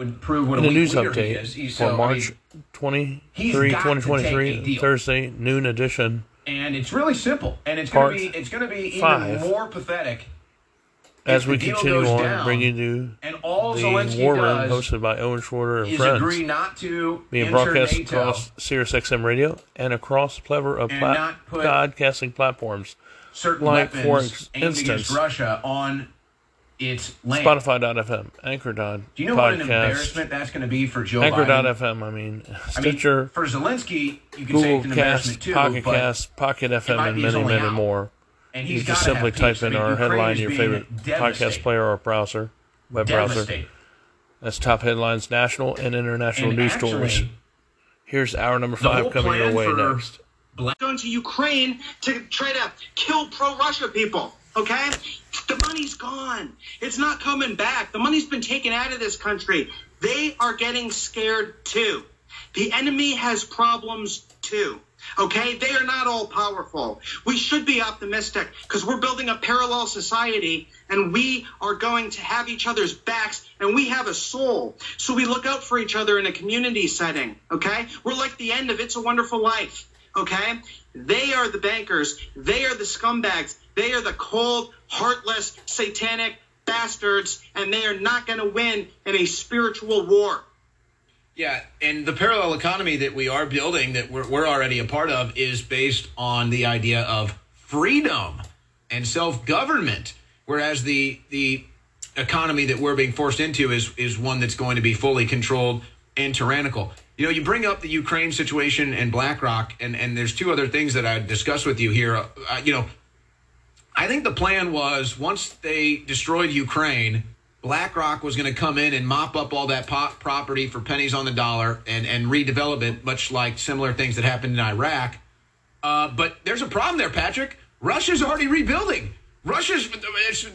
would prove what In a the news leader he update is. For I March mean, 23, he's got to take a 2023. Thursday, noon edition. and it's really simple, and it's going to be it's going to be even five. more pathetic As we continue on down, bringing you and all the Zelensky War Room hosted by Owen Shroyer and friends. agree not to being broadcast NATO across Sirius XM radio and across plethora of plat- podcasting platforms. certain like, weapons for aimed instance, against Russia on its land. Spotify.fm, Anchor. Do you know what an embarrassment that's going to be for Joe Biden? Anchor.fm, I mean, I mean, Stitcher, for Zelensky, you can say Google it's an embarrassment Cast, too, Pocket Cast, Pocket FM, and many, many out. more. and You just simply type peace. I in mean, our Ukraine headline in your favorite podcast player or browser, web browser. That's top headlines, national and international And news actually, stories. Here's our number five coming your way for next. going to Ukraine to try to kill pro Russia people. Okay? The money's gone. It's not coming back. The money's been taken out of this country. They are getting scared too. The enemy has problems too. Okay? They are not all powerful. We should be optimistic because we're building a parallel society and we are going to have each other's backs and we have a soul. So we look out for each other in a community setting. Okay? We're like the end of It's a Wonderful Life okay? They are the bankers. They are the scumbags. They are the cold, heartless, satanic bastards, and they are not going to win in a spiritual war. Yeah, and the parallel economy that we are building, that we're, we're already a part of, is based on the idea of freedom and self government, whereas the the economy that we're being forced into is is one that's going to be fully controlled and tyrannical. You know, you bring up the Ukraine situation and BlackRock, and and there's two other things that I discussed with you here. Uh, you know, I think the plan was once they destroyed Ukraine, BlackRock was going to come in and mop up all that property for pennies on the dollar and, and redevelop it, much like similar things that happened in Iraq. Uh, but there's a problem there, Patrick. Russia's already rebuilding. Russia's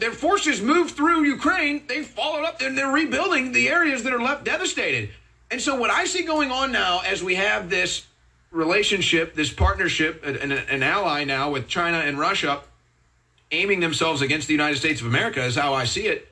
their forces moved through Ukraine. They've followed up and they're rebuilding the areas that are left devastated. And so, what I see going on now, as we have this relationship, this partnership, an, an ally now with China and Russia, aiming themselves against the United States of America, is how I see it.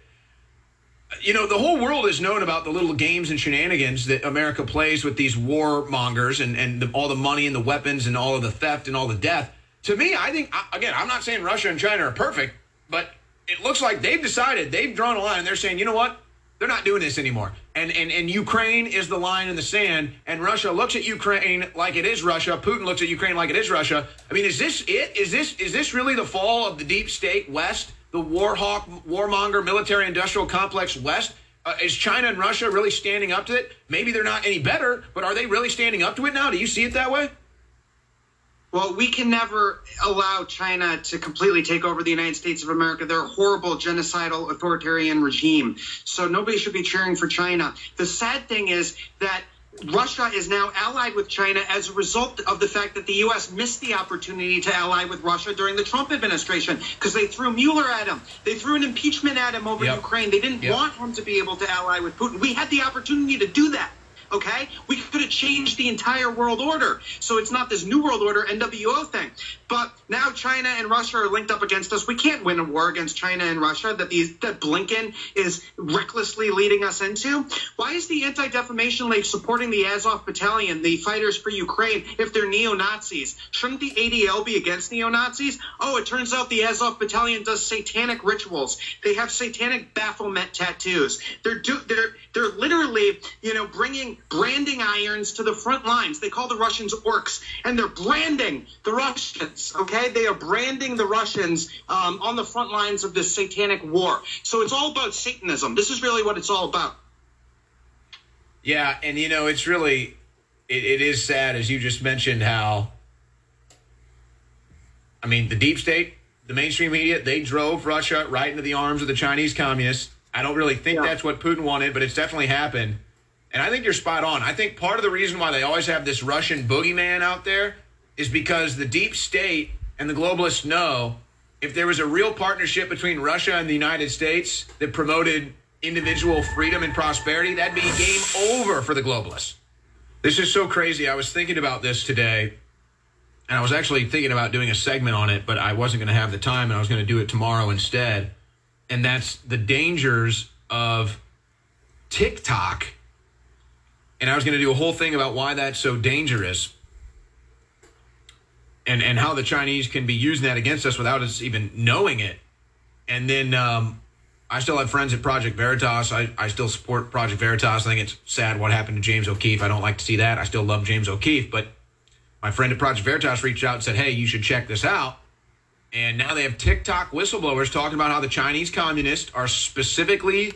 You know, the whole world has known about the little games and shenanigans that America plays with these warmongers and, and the, all the money and the weapons and all of the theft and all the death. To me, I think, again, I'm not saying Russia and China are perfect, but it looks like they've decided, they've drawn a line, and they're saying, you know what? They're not doing this anymore. And, and, and Ukraine is the line in the sand, and Russia looks at Ukraine like it is Russia. Putin looks at Ukraine like it is Russia. I mean, is this it? Is this is this really the fall of the deep state West, the war hawk, warmonger, military industrial complex West? Uh, is China and Russia really standing up to it? Maybe they're not any better, but are they really standing up to it now? Do you see it that way? Well, we can never allow China to completely take over the United States of America. They're a horrible, genocidal, authoritarian regime. So nobody should be cheering for China. The sad thing is that Russia is now allied with China as a result of the fact that the U.S. missed the opportunity to ally with Russia during the Trump administration because they threw Mueller at him. They threw an impeachment at him over Yep. Ukraine. They didn't Yep. want him to be able to ally with Putin. We had the opportunity to do that. Okay, we could have changed the entire world order. So it's not this new world order NWO thing. But now China and Russia are linked up against us. We can't win a war against China and Russia that these that Blinken is recklessly leading us into. Why is the Anti-Defamation League supporting the Azov Battalion, the fighters for Ukraine, if they're neo-Nazis? Shouldn't the ADL be against neo-Nazis? Oh, it turns out the Azov Battalion does satanic rituals. They have satanic Baphomet tattoos. They're do, they're they're literally, you know, bringing branding irons to the front lines. They call the Russians orcs, and they're branding the Russians. Okay, they are branding the Russians um, on the front lines of this satanic war. So it's all about Satanism. This is really what it's all about. Yeah, and you know, it's really it, it is sad as you just mentioned how I mean, the deep state, the mainstream media, they drove Russia right into the arms of the Chinese communists. I don't really think Yeah. that's what Putin wanted, but it's definitely happened. And I think you're spot on. I think part of the reason why they always have this Russian boogeyman out there is because the deep state and the globalists know if there was a real partnership between Russia and the United States that promoted individual freedom and prosperity, that'd be game over for the globalists. This is so crazy. I was thinking about this today, and I was actually thinking about doing a segment on it, but I wasn't going to have the time, and I was going to do it tomorrow instead. And that's the dangers of TikTok and I was going to do a whole thing about why that's so dangerous and and how the Chinese can be using that against us without us even knowing it. And then um, I still have friends at Project Veritas. I, I still support Project Veritas. I think it's sad what happened to James O'Keefe. I don't like to see that. I still love James O'Keefe, but my friend at Project Veritas reached out and said, "Hey, you should check this out." And now they have TikTok whistleblowers talking about how the Chinese communists are specifically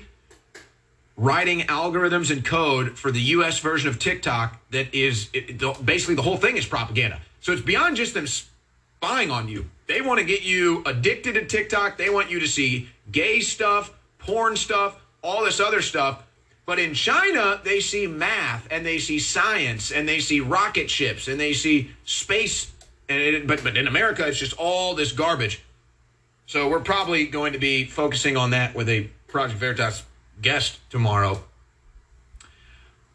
writing algorithms and code for the U.S. version of TikTok that is it, it, basically the whole thing is propaganda. So it's beyond just them spying on you. They want to get you addicted to TikTok. They want you to see gay stuff, porn stuff, all this other stuff. But in China, they see math and they see science and they see rocket ships and they see space. And it, but but in America, it's just all this garbage. So we're probably going to be focusing on that with a Project Veritas guest tomorrow.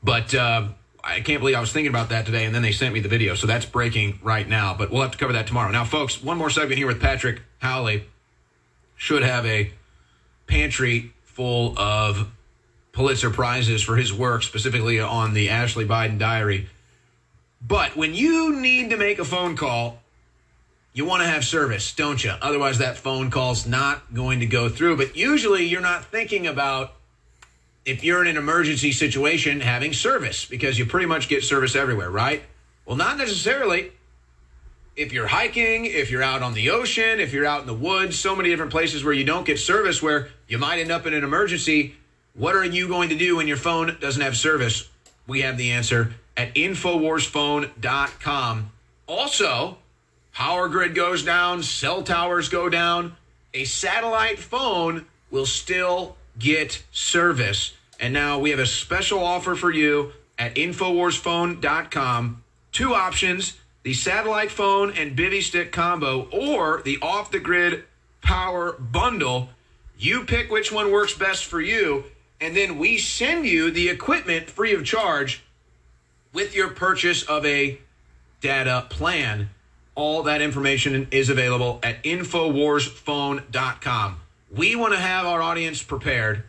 But uh, I can't believe I was thinking about that today, and then they sent me the video. So that's breaking right now. But we'll have to cover that tomorrow. Now, folks, one more segment here with Patrick Howley. Should have a pantry full of Pulitzer Prizes for his work, specifically on the Ashley Biden diary. But when you need to make a phone call, you want to have service, don't you? Otherwise, that phone call's not going to go through. But usually, you're not thinking about if you're in an emergency situation having service because you pretty much get service everywhere, right? Well, not necessarily. If you're hiking, if you're out on the ocean, if you're out in the woods, so many different places where you don't get service where you might end up in an emergency. What are you going to do when your phone doesn't have service? We have the answer at InfoWarsPhone.com. Also, power grid goes down, cell towers go down. A satellite phone will still get service. And now we have a special offer for you at InfoWarsPhone.com. Two options the satellite phone and bivy stick combo, or the off the grid power bundle. You pick which one works best for you, and then we send you the equipment free of charge with your purchase of a data plan. All that information is available at InfoWarsPhone.com. We want to have our audience prepared.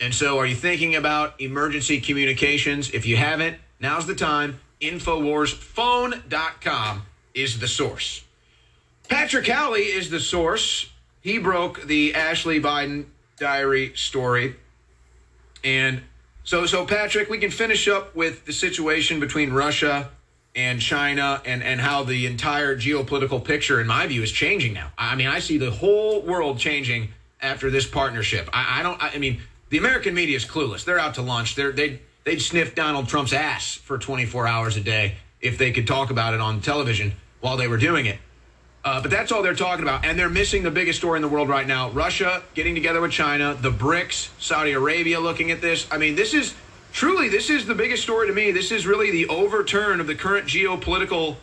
And so, are you thinking about emergency communications? If you haven't, now's the time. InfoWarsPhone.com is the source. Patrick Howley is the source. He broke the Ashley Biden diary story. And so, so Patrick, we can finish up with the situation between Russia and China and, and how the entire geopolitical picture, in my view, is changing now. I mean, I see the whole world changing after this partnership. I, I don't, I, I mean, the American media is clueless. They're out to lunch. They're, they, they'd sniff Donald Trump's ass for 24 hours a day if they could talk about it on television while they were doing it. Uh, but that's all they're talking about. And they're missing the biggest story in the world right now Russia getting together with China, the BRICS, Saudi Arabia looking at this. I mean, this is truly, this is the biggest story to me. This is really the overturn of the current geopolitical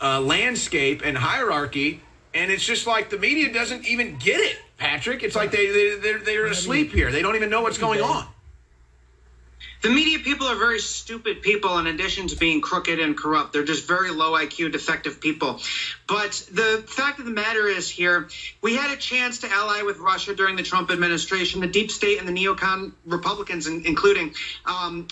uh, landscape and hierarchy. And it's just like the media doesn't even get it, Patrick. It's like they, they, they're, they're asleep here. They don't even know what's going on. The media people are very stupid people in addition to being crooked and corrupt. They're just very low IQ, defective people. But the fact of the matter is here, we had a chance to ally with Russia during the Trump administration. The deep state and the neocon Republicans, including, um,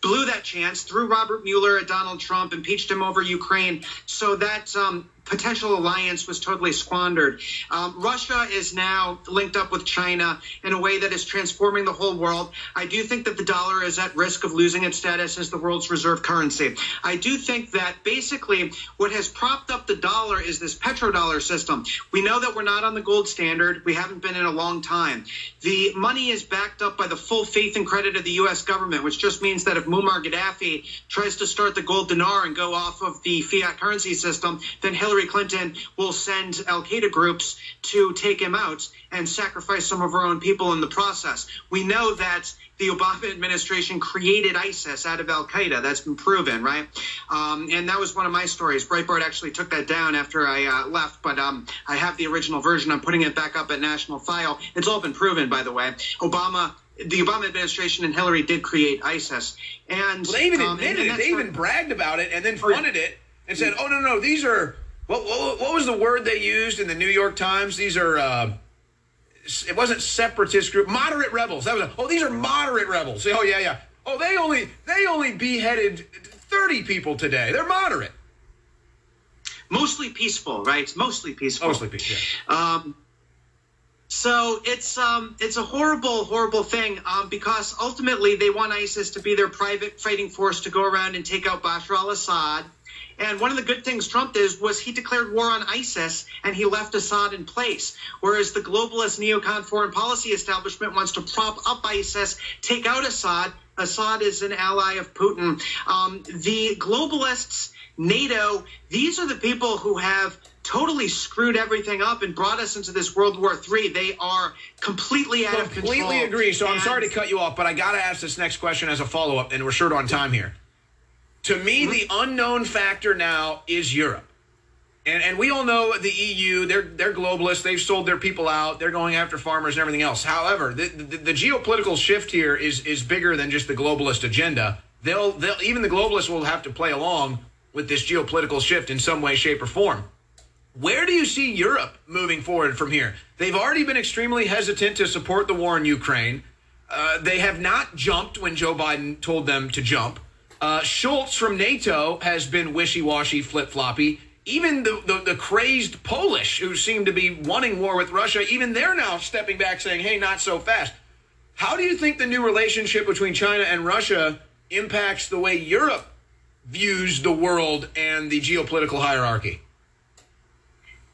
blew that chance, threw Robert Mueller at Donald Trump, impeached him over Ukraine. So that um, potential alliance was totally squandered. Um, Russia is now linked up with China in a way that is transforming the whole world. I do think that the dollar is at risk of losing its status as the world's reserve currency. I do think that basically what has propped up the dollar is this petrodollar system. We know that we're not on the gold standard. We haven't been in a long time. The money is backed up by the full faith and credit of the U.S. government, which just means that if Muammar Gaddafi tries to start the gold dinar and go off of the fiat currency system, then Hillary Hillary Clinton will send Al Qaeda groups to take him out and sacrifice some of her own people in the process. We know that the Obama administration created ISIS out of Al Qaeda. That's been proven, right? Um, and that was one of my stories. Breitbart actually took that down after I uh, left, but um, I have the original version. I'm putting it back up at National File. It's all been proven, by the way. Obama the Obama administration and Hillary did create ISIS, and well, they even um, admitted it. They even bragged about it and then funded it and said, "Oh no, no, these are what, what, what, was the word they used in the New York Times? These are, uh, it wasn't separatist group, moderate rebels. That was, a, oh, these are moderate rebels. Oh, yeah, yeah. Oh, they only they only beheaded 30 people today. They're moderate. Mostly peaceful, right? Mostly peaceful. Mostly peaceful. Um, so it's um, it's a horrible, horrible thing um, because ultimately they want ISIS to be their private fighting force to go around and take out Bashar al-Assad. And one of the good things Trump did was he declared war on ISIS and he left Assad in place. Whereas the globalist neocon foreign policy establishment wants to prop up ISIS, take out Assad. Assad is an ally of Putin. Um, the globalists, NATO, these are the people who have totally screwed everything up and brought us into this World War III. They are completely out of control. Completely agree. So I'm sorry to cut you off, but I got to ask this next question as a follow up, and we're short on time here. To me, the unknown factor now is Europe. And, and we all know the EU, they're, they're globalists. They've sold their people out. They're going after farmers and everything else. However, the, the, the geopolitical shift here is, is bigger than just the globalist agenda. They'll, they'll, even the globalists will have to play along with this geopolitical shift in some way, shape, or form. Where do you see Europe moving forward from here? They've already been extremely hesitant to support the war in Ukraine. Uh, they have not jumped when Joe Biden told them to jump. Uh, Schultz from NATO has been wishy washy, flip floppy. Even the, the, the crazed Polish, who seem to be wanting war with Russia, even they're now stepping back saying, hey, not so fast. How do you think the new relationship between China and Russia impacts the way Europe views the world and the geopolitical hierarchy?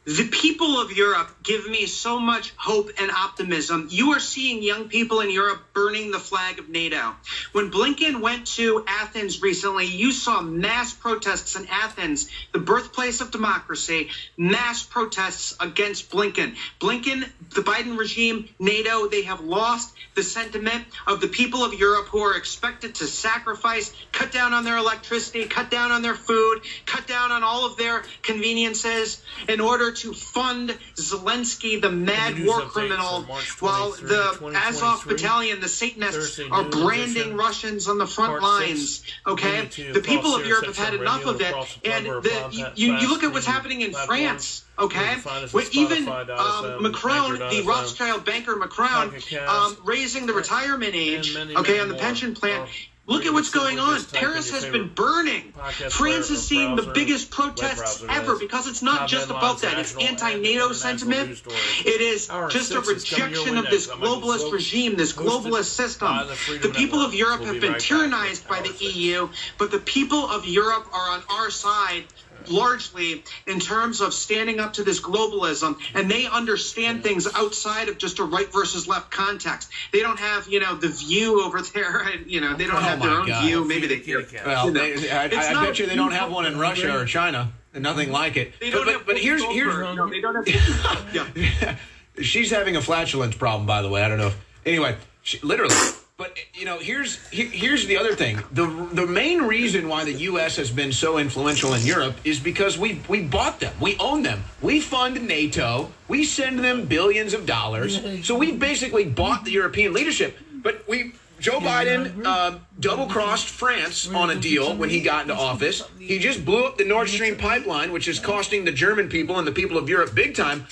The people of Europe give me so much hope and optimism. You are seeing young people in Europe burning the flag of NATO. When Blinken went to Athens recently, you saw mass protests in Athens, the birthplace of democracy, mass protests against Blinken. Blinken, the Biden regime, NATO, they have lost the sentiment of the people of Europe who are expected to sacrifice, cut down on their electricity, cut down on their food, cut down on all of their conveniences in order to fund Zelensky, the mad war criminal, while the Azov battalion, the Satanists, Thursday are branding edition, Russians on the front lines. Okay, the people of Europe have had enough of it, and the, you, you look at what's happening in. France. Okay, can find us at with even Spotify.fm, um, Macron, the Rothschild banker Macron, um, raising the retirement age. Okay, on the pension plan. Look at what's going on. just type in Paris has been burning. France or seeing the biggest protests ever because it's not just about that. It's anti-NATO sentiment. It is just a six is coming your rejection of this next. I'm Michael globalist regime, this globalist system. the people of Europe have been tyrannized by the. EU, but the people of Europe are on our side largely in terms of standing up to this globalism and they understand things outside of just a right versus left context they don't have you know the view over there and you know they don't Oh have their own God. view maybe they cat. Well, You know, they, I, it's I bet you they don't have one in Russia or China, nothing like it. they But- don't but, have but here's here's no, they don't have yeah she's having a flatulence problem, by the way. I don't know. If, anyway, she, literally. But you know, here's here, here's the other thing. The the main reason why the U.S. has been so influential in Europe is because we we bought them, we own them, we fund NATO, we send them billions of dollars. So we basically bought the European leadership. But we Joe Biden uh, double crossed France on a deal when he got into office. He just blew up the Nord Stream pipeline, which is costing the German people and the people of Europe big time.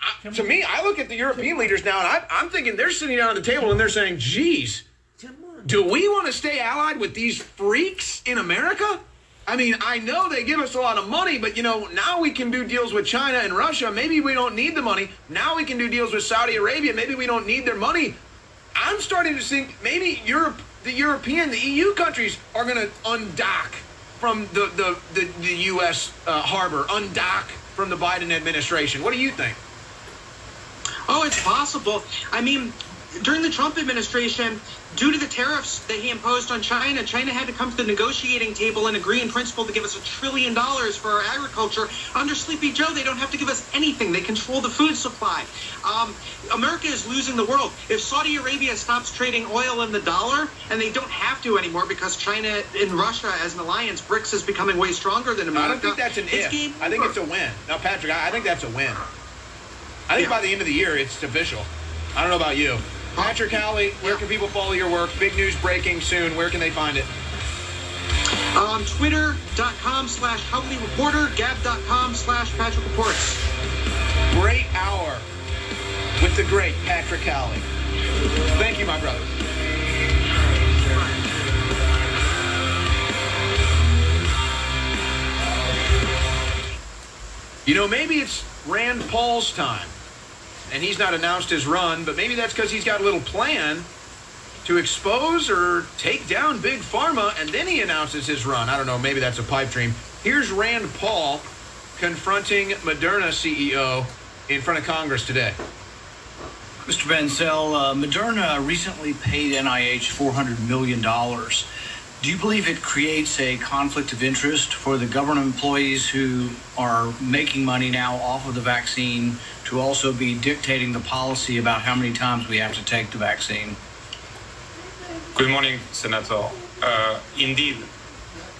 I, to me, I look at the European leaders now, and I, I'm thinking they're sitting down at the table and they're saying, "Geez, do we want to stay allied with these freaks in America?" I mean, I know they give us a lot of money, but you know, now we can do deals with China and Russia. Maybe we don't need the money. Now we can do deals with Saudi Arabia. Maybe we don't need their money. I'm starting to think maybe Europe, the European, the EU countries are going to undock from the the the, the U.S. Uh, harbor, undock from the Biden administration. What do you think? Oh, it's possible. I mean, during the Trump administration, due to the tariffs that he imposed on China, China had to come to the negotiating table and agree in principle to give us a trillion dollars for our agriculture. Under Sleepy Joe, they don't have to give us anything. They control the food supply. Um, America is losing the world. If Saudi Arabia stops trading oil in the dollar, and they don't have to anymore because China and Russia as an alliance, BRICS is becoming way stronger than America. I don't think that's an it's if. game I think it's a win. Now, Patrick, I, I think that's a win. I think Yeah. by the end of the year, it's official. I don't know about you. Patrick Howley, where can people follow your work? Big news breaking soon. Where can they find it? Um, Twitter.com slash Howley Reporter, Gab.com slash Patrick Reports. Great hour with the great Patrick Howley. Thank you, my brother. You know, maybe it's Rand Paul's time and he's not announced his run, but maybe that's because he's got a little plan to expose or take down Big Pharma, and then he announces his run. I don't know, maybe that's a pipe dream. Here's Rand Paul confronting Moderna CEO in front of Congress today. Mr. Bancel, uh, Moderna recently paid NIH $400 million. Do you believe it creates a conflict of interest for the government employees who are making money now off of the vaccine to also be dictating the policy about how many times we have to take the vaccine? Good morning, Senator. Uh, indeed,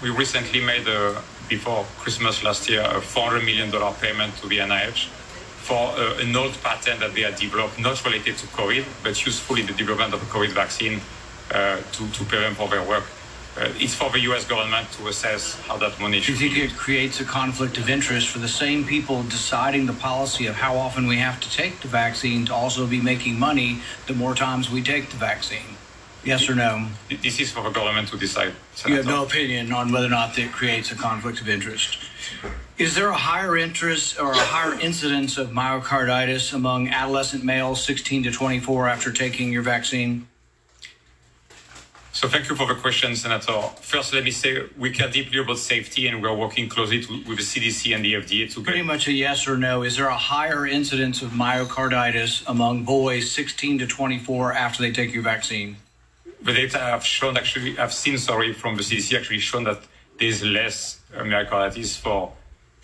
we recently made, a, before Christmas last year, a $400 million payment to the NIH for uh, an old patent that they had developed, not related to COVID, but useful in the development of a COVID vaccine uh, to, to pay them for their work. Uh, it's for the US government to assess how that money Do you think it creates a conflict of interest for the same people deciding the policy of how often we have to take the vaccine to also be making money the more times we take the vaccine? Yes or no? This is for the government to decide. You have no opinion on whether or not it creates a conflict of interest. Is there a higher interest or a higher incidence of myocarditis among adolescent males 16 to 24 after taking your vaccine? So thank you for the question, Senator. First, let me say we care deeply about safety, and we are working closely to, with the CDC and the FDA to Pretty much a yes or no. Is there a higher incidence of myocarditis among boys 16 to 24 after they take your vaccine? the data I've shown actually I've seen sorry from the CDC actually shown that there's less uh, myocarditis for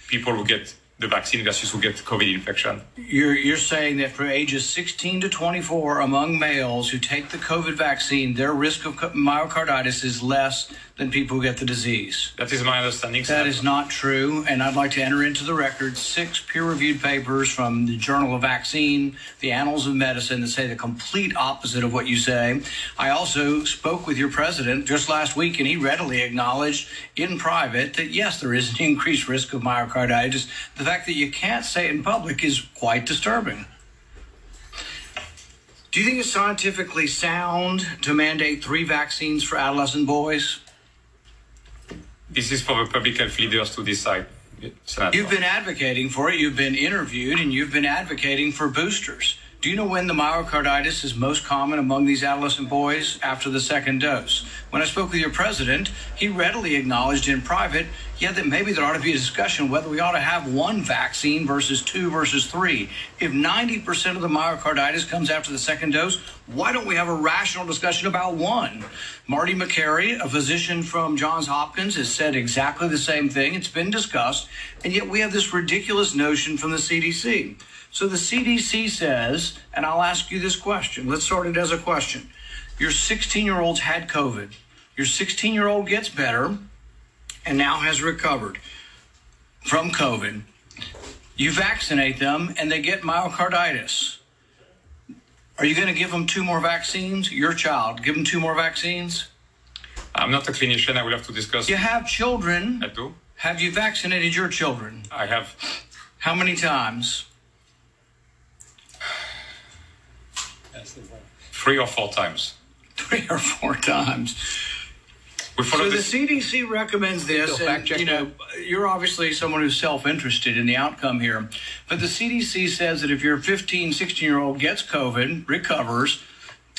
people who get the vaccine versus who get COVID infection. You're, you're saying that for ages 16 to 24 among males who take the COVID vaccine, their risk of myocarditis is less than people who get the disease. That is my understanding. That is not true, and I'd like to enter into the record six peer-reviewed papers from the Journal of Vaccine, the Annals of Medicine that say the complete opposite of what you say. I also spoke with your president just last week, and he readily acknowledged in private that yes, there is an increased risk of myocarditis. The fact that you can't say it in public is quite disturbing. Do you think it's scientifically sound to mandate three vaccines for adolescent boys? This is for the public health leaders to decide. Senator. You've been advocating for it. You've been interviewed and you've been advocating for boosters. Do you know when the myocarditis is most common among these adolescent boys after the second dose? When I spoke with your president, he readily acknowledged in private, yeah, that maybe there ought to be a discussion whether we ought to have one vaccine versus two versus three. If 90% of the myocarditis comes after the second dose, why don't we have a rational discussion about one? Marty Makary, a physician from Johns Hopkins, has said exactly the same thing. It's been discussed, and yet we have this ridiculous notion from the CDC. So the CDC says, and I'll ask you this question. Let's start it as a question. Your 16 year old's had COVID. Your 16 year old gets better and now has recovered from COVID. You vaccinate them and they get myocarditis. Are you going to give them two more vaccines? Your child, give them two more vaccines? I'm not a clinician. I will have to discuss. You have children. I do. Have you vaccinated your children? I have. How many times? Three or four times. Three or four times. We So the this. CDC recommends this, Still and you know you're obviously someone who's self-interested in the outcome here. But the CDC says that if your 15, 16 year old gets COVID, recovers,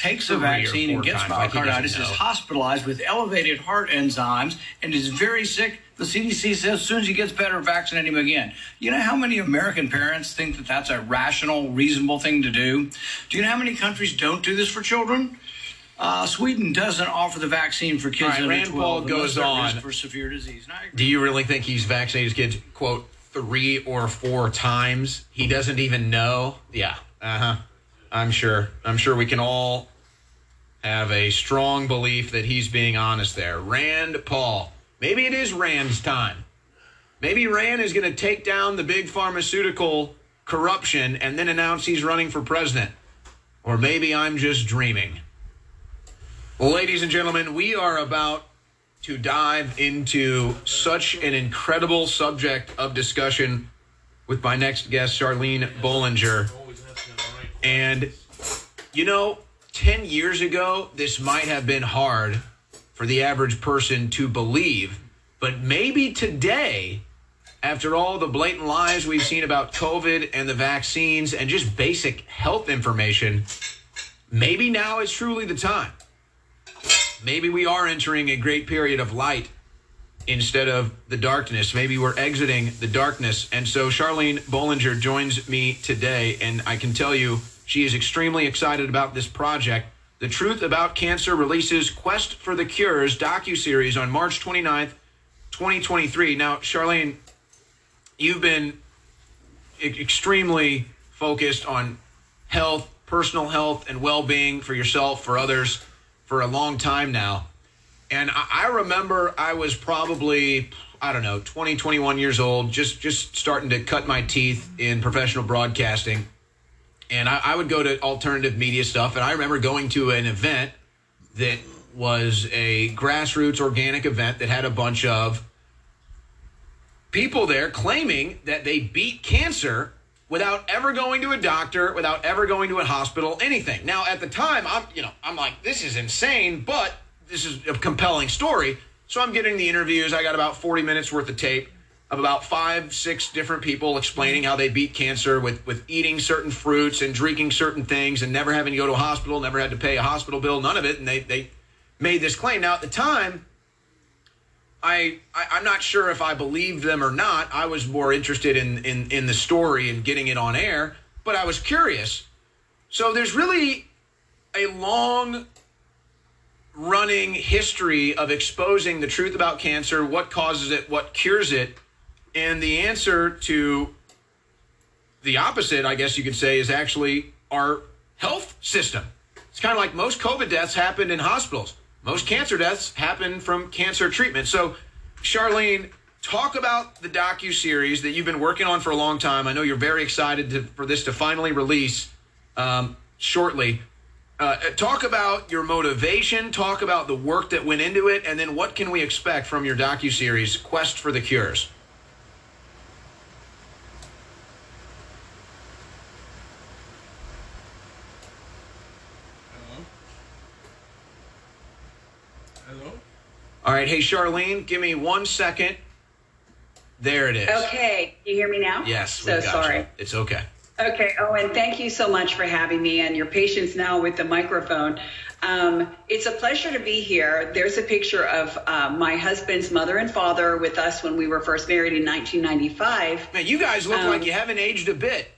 takes a vaccine, and gets myocarditis, is hospitalized with elevated heart enzymes, and is very sick, the CDC says as soon as he gets better, vaccinate him again. You know how many American parents think that that's a rational, reasonable thing to do? Do you know how many countries don't do this for children? Uh, Sweden doesn't offer the vaccine for kids All right, under Rand 12 Paul goes on. for severe disease. And I agree. Do you really think he's vaccinated his kids, quote, three or four times? He doesn't even know? Yeah. Uh huh. I'm sure. I'm sure we can all have a strong belief that he's being honest there. Rand Paul. Maybe it is Rand's time. Maybe Rand is going to take down the big pharmaceutical corruption and then announce he's running for president. Or maybe I'm just dreaming. Well, ladies and gentlemen, we are about to dive into such an incredible subject of discussion with my next guest, Charlene Bollinger. And, you know, 10 years ago, this might have been hard for the average person to believe, but maybe today after all the blatant lies we've seen about COVID and the vaccines and just basic health information, maybe now is truly the time. Maybe we are entering a great period of light instead of the darkness. Maybe we're exiting the darkness. And so Charlene Bollinger joins me today, and I can tell you she is extremely excited about this project. The Truth About Cancer releases Quest for the Cures docu-series on March 29th, 2023. Now, Charlene, you've been extremely focused on health, personal health, and well-being for yourself, for others, for a long time now. And I, I remember I was probably, I don't know, 20, 21 years old, just just starting to cut my teeth in professional broadcasting. And I, I would go to alternative media stuff. And I remember going to an event that was a grassroots organic event that had a bunch of people there claiming that they beat cancer without ever going to a doctor, without ever going to a hospital, anything. Now, at the time, I'm, you know, I'm like, this is insane, but this is a compelling story. So I'm getting the interviews. I got about 40 minutes worth of tape of about five, six different people explaining how they beat cancer with, with eating certain fruits and drinking certain things and never having to go to a hospital, never had to pay a hospital bill, none of it. And they, they made this claim. Now, at the time, I, I I'm not sure if I believed them or not. I was more interested in, in in the story and getting it on air, but I was curious. So there's really a long running history of exposing the truth about cancer, what causes it, what cures it, and the answer to the opposite, I guess you could say, is actually our health system. It's kind of like most COVID deaths happened in hospitals. Most cancer deaths happen from cancer treatment. So, Charlene, talk about the docu series that you've been working on for a long time. I know you're very excited to, for this to finally release um, shortly. Uh, talk about your motivation. Talk about the work that went into it, and then what can we expect from your docu series, Quest for the Cures? Hello? All right, hey Charlene, give me one second. There it is. Okay, you hear me now? Yes. So we got sorry. You. It's okay. Okay, Owen, thank you so much for having me and your patience now with the microphone. Um, it's a pleasure to be here. There's a picture of uh, my husband's mother and father with us when we were first married in 1995. Man, you guys look Um, like you haven't aged a bit.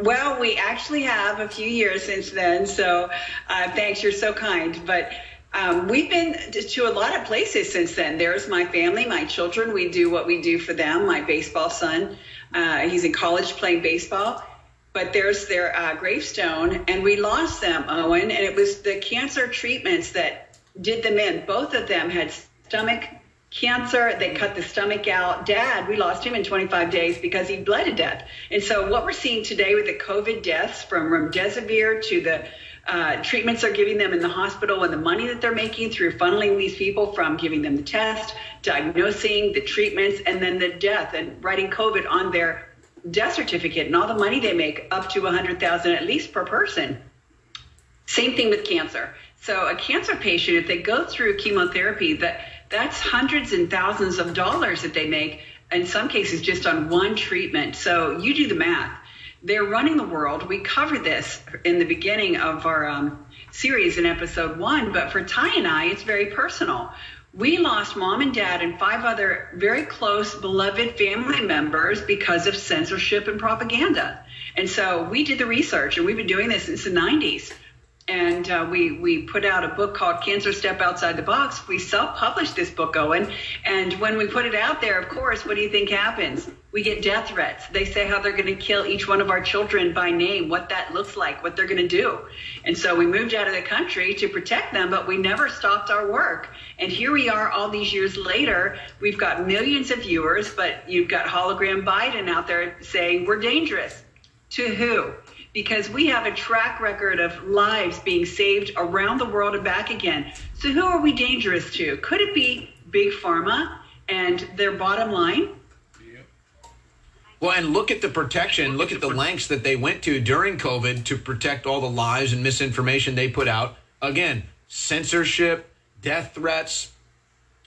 Well, we actually have a few years since then, so uh, thanks. You're so kind. But um, we've been to a lot of places since then. There's my family, my children. We do what we do for them. My baseball son, uh, he's in college playing baseball. But there's their uh, gravestone, and we lost them, Owen. And it was the cancer treatments that did them in. Both of them had stomach cancer. They cut the stomach out. Dad, we lost him in 25 days because he bled to death. And so what we're seeing today with the COVID deaths from remdesivir to the uh, treatments they're giving them in the hospital and the money that they're making through funneling these people from giving them the test, diagnosing the treatments, and then the death and writing COVID on their death certificate and all the money they make up to 100,000 at least per person. Same thing with cancer. So a cancer patient, if they go through chemotherapy, that that's hundreds and thousands of dollars that they make in some cases just on one treatment. So you do the math. They're running the world. We covered this in the beginning of our um, series in episode one, but for Ty and I, it's very personal. We lost mom and dad and five other very close, beloved family members because of censorship and propaganda. And so we did the research, and we've been doing this since the 90s and uh, we we put out a book called Cancer Step Outside the Box. We self-published this book, Owen, and when we put it out there, of course, what do you think happens? We get death threats. They say how they're going to kill each one of our children by name, what that looks like, what they're going to do. And so we moved out of the country to protect them, but we never stopped our work. And here we are all these years later. We've got millions of viewers, but you've got hologram Biden out there saying we're dangerous. To who? Because we have a track record of lives being saved around the world and back again. So who are we dangerous to? Could it be big pharma and their bottom line? Well, and look at the protection, look at the lengths that they went to during COVID to protect all the lies and misinformation they put out. Again, censorship, death threats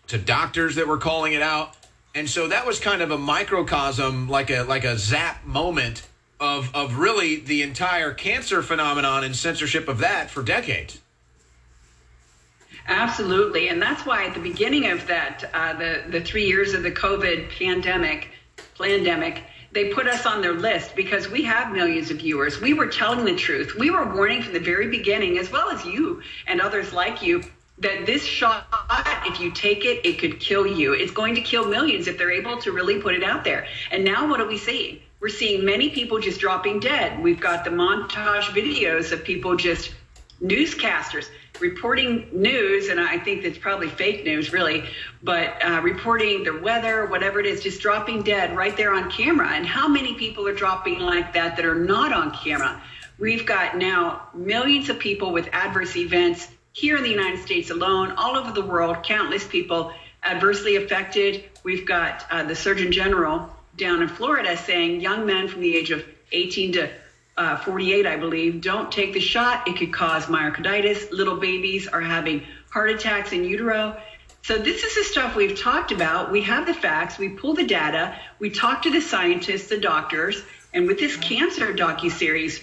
to doctors that were calling it out. And so that was kind of a microcosm, like a like a zap moment of of really the entire cancer phenomenon and censorship of that for decades. Absolutely, and that's why at the beginning of that, uh, the the three years of the COVID pandemic, pandemic, they put us on their list because we have millions of viewers. We were telling the truth. We were warning from the very beginning, as well as you and others like you, that this shot, if you take it, it could kill you. It's going to kill millions if they're able to really put it out there. And now what are we seeing? We're seeing many people just dropping dead. We've got the montage videos of people just newscasters reporting news, and I think that's probably fake news, really, but uh, reporting the weather, whatever it is, just dropping dead right there on camera. And how many people are dropping like that that are not on camera? We've got now millions of people with adverse events here in the United States alone, all over the world, countless people adversely affected. We've got uh, the Surgeon General down in Florida saying young men from the age of 18 to uh, 48, I believe, don't take the shot. It could cause myocarditis. Little babies are having heart attacks in utero. So this is the stuff we've talked about. We have the facts. We pull the data. We talk to the scientists, the doctors, and with this cancer docu series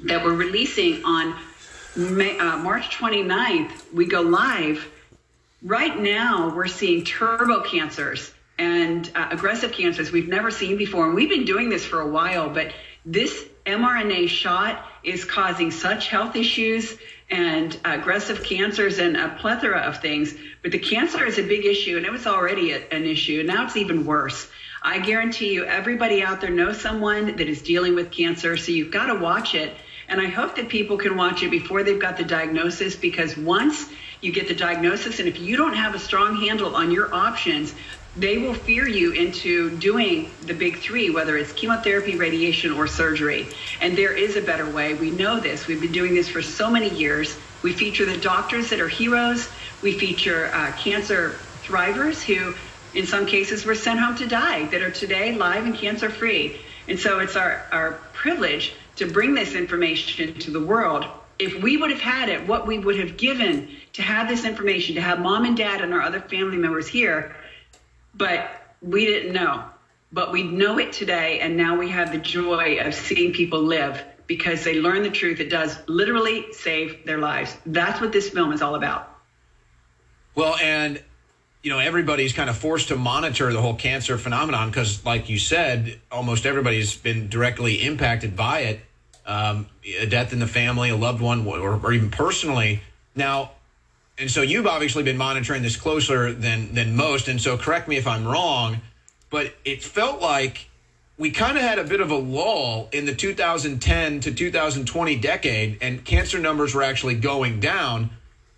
that we're releasing on May, uh, March 29th, we go live. Right now, we're seeing turbo cancers and uh, aggressive cancers we've never seen before, and we've been doing this for a while, but this mRNA shot is causing such health issues and aggressive cancers and a plethora of things. But the cancer is a big issue, and it was already a, an issue. Now it's even worse. I guarantee you, everybody out there knows someone that is dealing with cancer, so you've got to watch it. And I hope that people can watch it before they've got the diagnosis because once you get the diagnosis, and if you don't have a strong handle on your options, they will fear you into doing the big three, whether it's chemotherapy, radiation, or surgery. And there is a better way. We know this. We've been doing this for so many years. We feature the doctors that are heroes. We feature uh, cancer thrivers who, in some cases, were sent home to die, that are today live and cancer free. And so it's our, our privilege to bring this information to the world. If we would have had it, what we would have given to have this information, to have mom and dad and our other family members here, but we didn't know. But we know it today, and now we have the joy of seeing people live because they learn the truth. It does literally save their lives. That's what this film is all about. Well, and you know everybody's kind of forced to monitor the whole cancer phenomenon because, like you said, almost everybody's been directly impacted by it. Um, a death in the family, a loved one, or, or even personally. Now, and so you've obviously been monitoring this closer than than most. And so correct me if I'm wrong, but it felt like we kind of had a bit of a lull in the 2010 to 2020 decade, and cancer numbers were actually going down.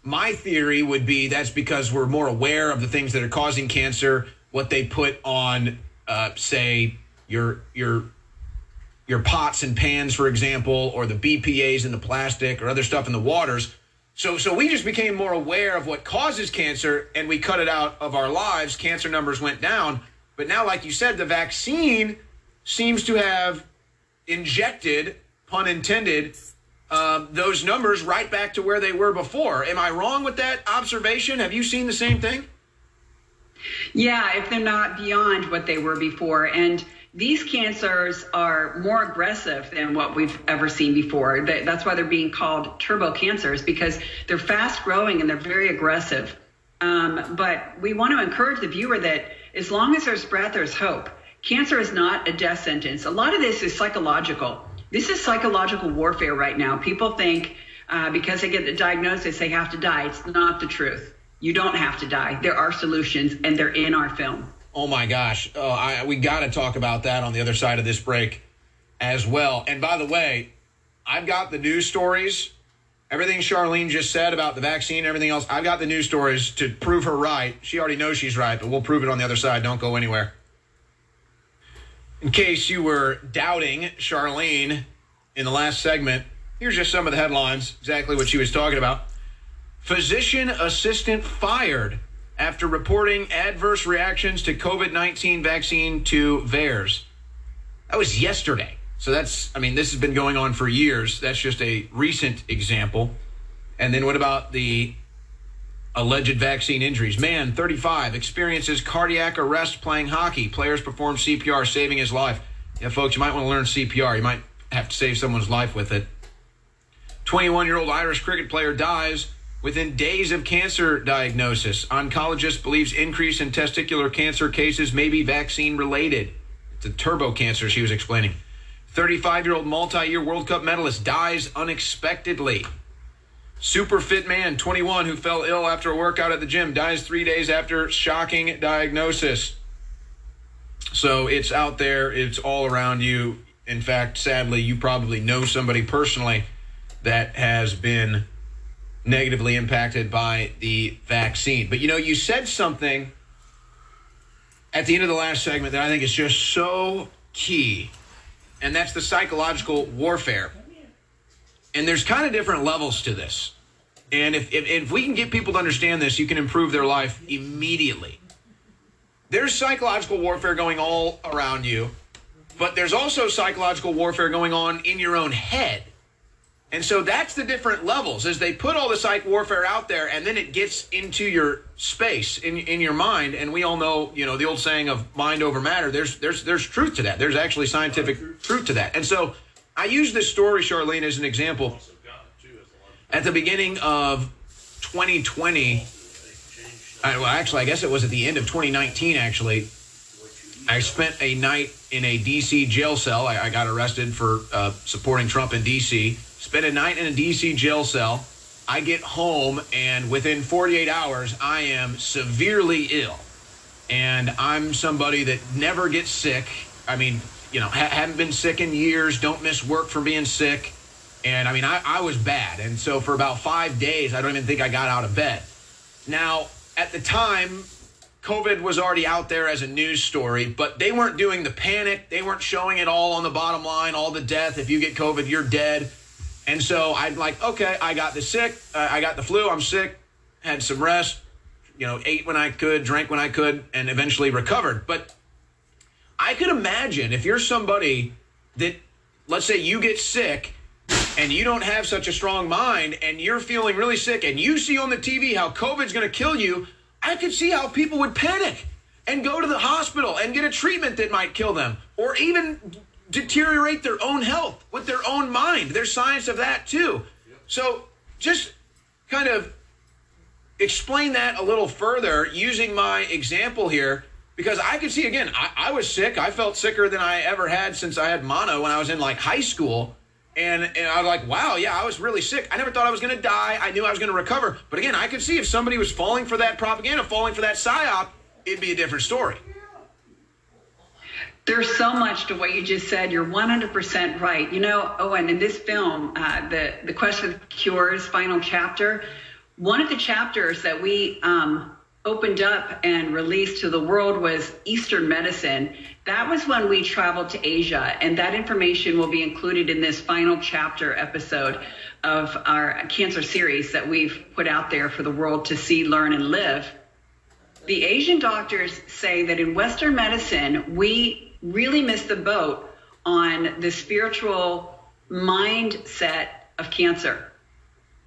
My theory would be that's because we're more aware of the things that are causing cancer, what they put on, uh, say, your your your pots and pans, for example, or the BPA's in the plastic or other stuff in the waters. So, so we just became more aware of what causes cancer and we cut it out of our lives. Cancer numbers went down. But now, like you said, the vaccine seems to have injected, pun intended, um, those numbers right back to where they were before. Am I wrong with that observation? Have you seen the same thing? Yeah, if they're not beyond what they were before. And these cancers are more aggressive than what we've ever seen before. That's why they're being called turbo cancers because they're fast growing and they're very aggressive. Um, but we want to encourage the viewer that as long as there's breath, there's hope. Cancer is not a death sentence. A lot of this is psychological. This is psychological warfare right now. People think uh, because they get the diagnosis, they have to die. It's not the truth. You don't have to die. There are solutions, and they're in our film. Oh my gosh, oh, I, we got to talk about that on the other side of this break as well. And by the way, I've got the news stories. Everything Charlene just said about the vaccine, and everything else, I've got the news stories to prove her right. She already knows she's right, but we'll prove it on the other side. Don't go anywhere. In case you were doubting Charlene in the last segment, here's just some of the headlines, exactly what she was talking about. Physician assistant fired after reporting adverse reactions to COVID 19 vaccine to VAERS. That was yesterday. So that's, I mean, this has been going on for years. That's just a recent example. And then what about the alleged vaccine injuries. Man, 35, experiences cardiac arrest playing hockey. Players perform CPR, saving his life. Yeah, folks, you might want to learn CPR. You might have to save someone's life with it. 21 year old Irish cricket player dies within days of cancer diagnosis. Oncologist believes increase in testicular cancer cases may be vaccine related. It's a turbo cancer, she was explaining. 35 year old multi year World Cup medalist dies unexpectedly. Super fit man, 21, who fell ill after a workout at the gym, dies three days after shocking diagnosis. So it's out there, it's all around you. In fact, sadly, you probably know somebody personally that has been negatively impacted by the vaccine. But you know, you said something at the end of the last segment that I think is just so key, and that's the psychological warfare. And there's kind of different levels to this. And if, if, if we can get people to understand this, you can improve their life immediately. There's psychological warfare going all around you, but there's also psychological warfare going on in your own head. And so that's the different levels as they put all the psych warfare out there and then it gets into your space in in your mind and we all know, you know, the old saying of mind over matter. There's there's there's truth to that. There's actually scientific truth to that. And so I use this story Charlene as an example. At the beginning of 2020 I, well actually I guess it was at the end of 2019 actually I spent a night in a DC jail cell. I, I got arrested for uh, supporting Trump in DC spent a night in a DC jail cell. I get home, and within 48 hours, I am severely ill. And I'm somebody that never gets sick. I mean, you know, ha- haven't been sick in years, don't miss work for being sick. And I mean, I, I was bad. And so for about five days, I don't even think I got out of bed. Now, at the time, COVID was already out there as a news story, but they weren't doing the panic. They weren't showing it all on the bottom line, all the death. If you get COVID, you're dead. And so I'm like, okay, I got the sick, uh, I got the flu, I'm sick, had some rest, you know, ate when I could, drank when I could, and eventually recovered. But I could imagine if you're somebody that, let's say you get sick and you don't have such a strong mind and you're feeling really sick and you see on the TV how COVID's going to kill you, I could see how people would panic and go to the hospital and get a treatment that might kill them or even deteriorate their own health with their own mind. There's science of that too. So just kind of explain that a little further using my example here because I could see again, I, I, was sick. I felt sicker than I ever had since I had mono when I was in like high school. And, and I was like, wow, yeah, I was really sick. I never thought I was going to die. I knew I was going to recover. But again, I could see if somebody was falling for that propaganda, falling for that psyop, it'd be a different story. There's so much to what you just said. You're 100% right. You know, and in this film, uh, the the Quest for Cures final chapter, one of the chapters that we um, opened up and released to the world was Eastern medicine. That was when we traveled to Asia, and that information will be included in this final chapter episode of our cancer series that we've put out there for the world to see, learn, and live. The Asian doctors say that in Western medicine, we really missed the boat on the spiritual mindset of cancer.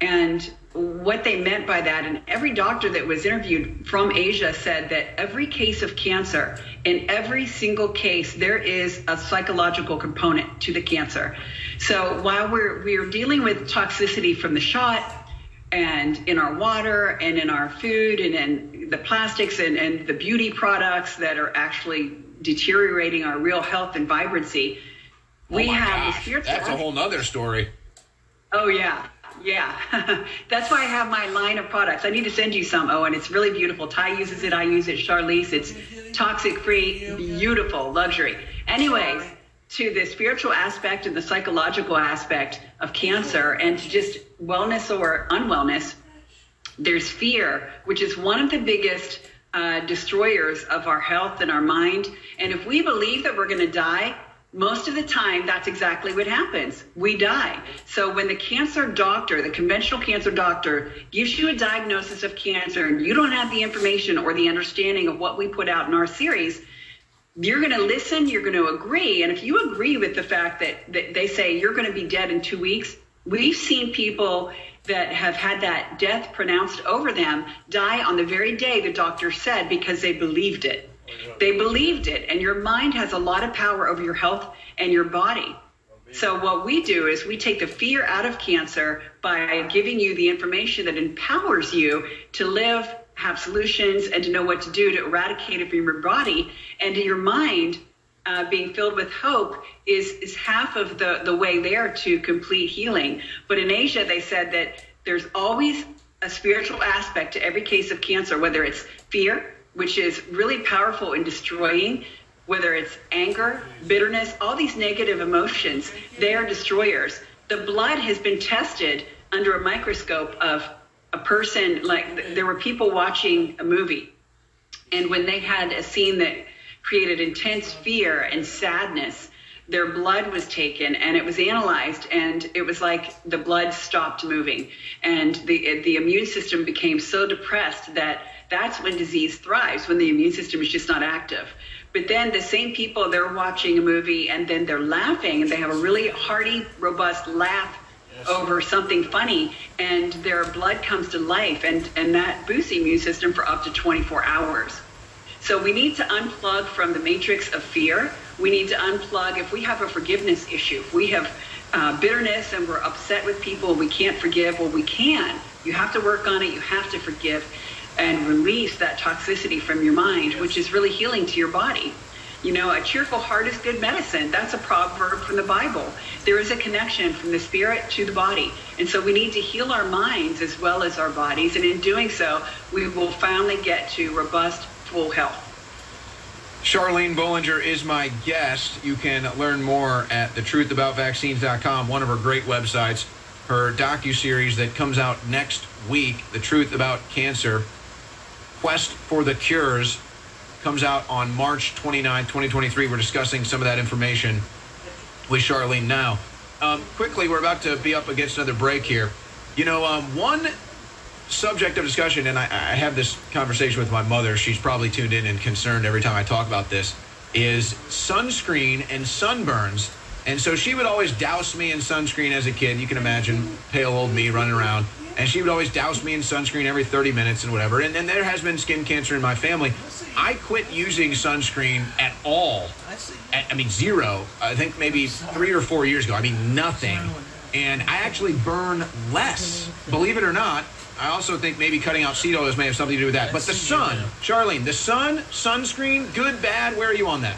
And what they meant by that, and every doctor that was interviewed from Asia said that every case of cancer, in every single case, there is a psychological component to the cancer. So while we're we're dealing with toxicity from the shot and in our water and in our food and in the plastics and, and the beauty products that are actually deteriorating our real health and vibrancy. Oh we oh have gosh, spiritual. That's a whole nother story. Oh yeah, yeah. that's why I have my line of products. I need to send you some. Oh, and it's really beautiful. Ty uses it. I use it. Charlize. It's toxic free, beautiful, luxury. Anyways, to the spiritual aspect and the psychological aspect of cancer, and to just wellness or unwellness, there's fear, which is one of the biggest uh, destroyers of our health and our mind. And if we believe that we're going to die, most of the time, that's exactly what happens. We die. So when the cancer doctor, the conventional cancer doctor, gives you a diagnosis of cancer and you don't have the information or the understanding of what we put out in our series, you're going to listen, you're going to agree. And if you agree with the fact that, that they say you're going to be dead in two weeks, we've seen people that have had that death pronounced over them die on the very day the doctor said because they believed it. They believed it, and your mind has a lot of power over your health and your body. So, what we do is we take the fear out of cancer by giving you the information that empowers you to live, have solutions, and to know what to do to eradicate it from your body. And your mind uh, being filled with hope is, is half of the, the way there to complete healing. But in Asia, they said that there's always a spiritual aspect to every case of cancer, whether it's fear, which is really powerful in destroying whether it's anger, bitterness, all these negative emotions, they are destroyers. The blood has been tested under a microscope of a person, like there were people watching a movie, and when they had a scene that created intense fear and sadness, their blood was taken and it was analyzed and it was like the blood stopped moving. And the the immune system became so depressed that that's when disease thrives when the immune system is just not active. But then the same people, they're watching a movie and then they're laughing and they have a really hearty, robust laugh over something funny and their blood comes to life and, and that boosts the immune system for up to 24 hours. So we need to unplug from the matrix of fear. We need to unplug if we have a forgiveness issue, if we have uh, bitterness and we're upset with people, we can't forgive, well, we can. You have to work on it. You have to forgive and release that toxicity from your mind, which is really healing to your body. You know, a cheerful heart is good medicine. That's a proverb from the Bible. There is a connection from the spirit to the body. And so we need to heal our minds as well as our bodies. And in doing so, we will finally get to robust, full help. Charlene Bollinger is my guest. You can learn more at thetruthaboutvaccines.com, one of her great websites. Her docu-series that comes out next week, The Truth About Cancer, Quest for the Cures comes out on March 29, 2023. We're discussing some of that information with Charlene now. Um, quickly, we're about to be up against another break here. You know, um, one subject of discussion, and I, I have this conversation with my mother. She's probably tuned in and concerned every time I talk about this. Is sunscreen and sunburns. And so she would always douse me in sunscreen as a kid. You can imagine pale old me running around and she would always douse me in sunscreen every 30 minutes and whatever. And, then there has been skin cancer in my family. I quit using sunscreen at all. At, I mean, zero. I think maybe three or four years ago. I mean, nothing. And I actually burn less. Believe it or not, I also think maybe cutting out seed oils may have something to do with that. But the sun, Charlene, the sun, sunscreen, good, bad, where are you on that?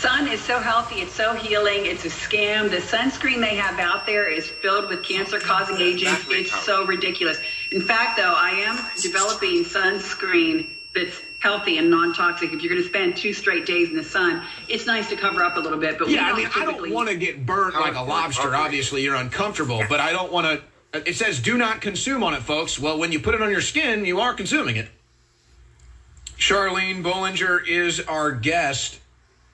sun is so healthy, it's so healing, it's a scam. The sunscreen they have out there is filled with cancer causing agents. It's so ridiculous. In fact, though, I am developing sunscreen that's healthy and non-toxic. If you're going to spend two straight days in the sun, it's nice to cover up a little bit. But yeah, I mean, I don't want to get burnt like a lobster. Obviously, you're uncomfortable, but I don't want to. It says do not consume on it, folks. Well, when you put it on your skin, you are consuming it. Charlene Bollinger is our guest.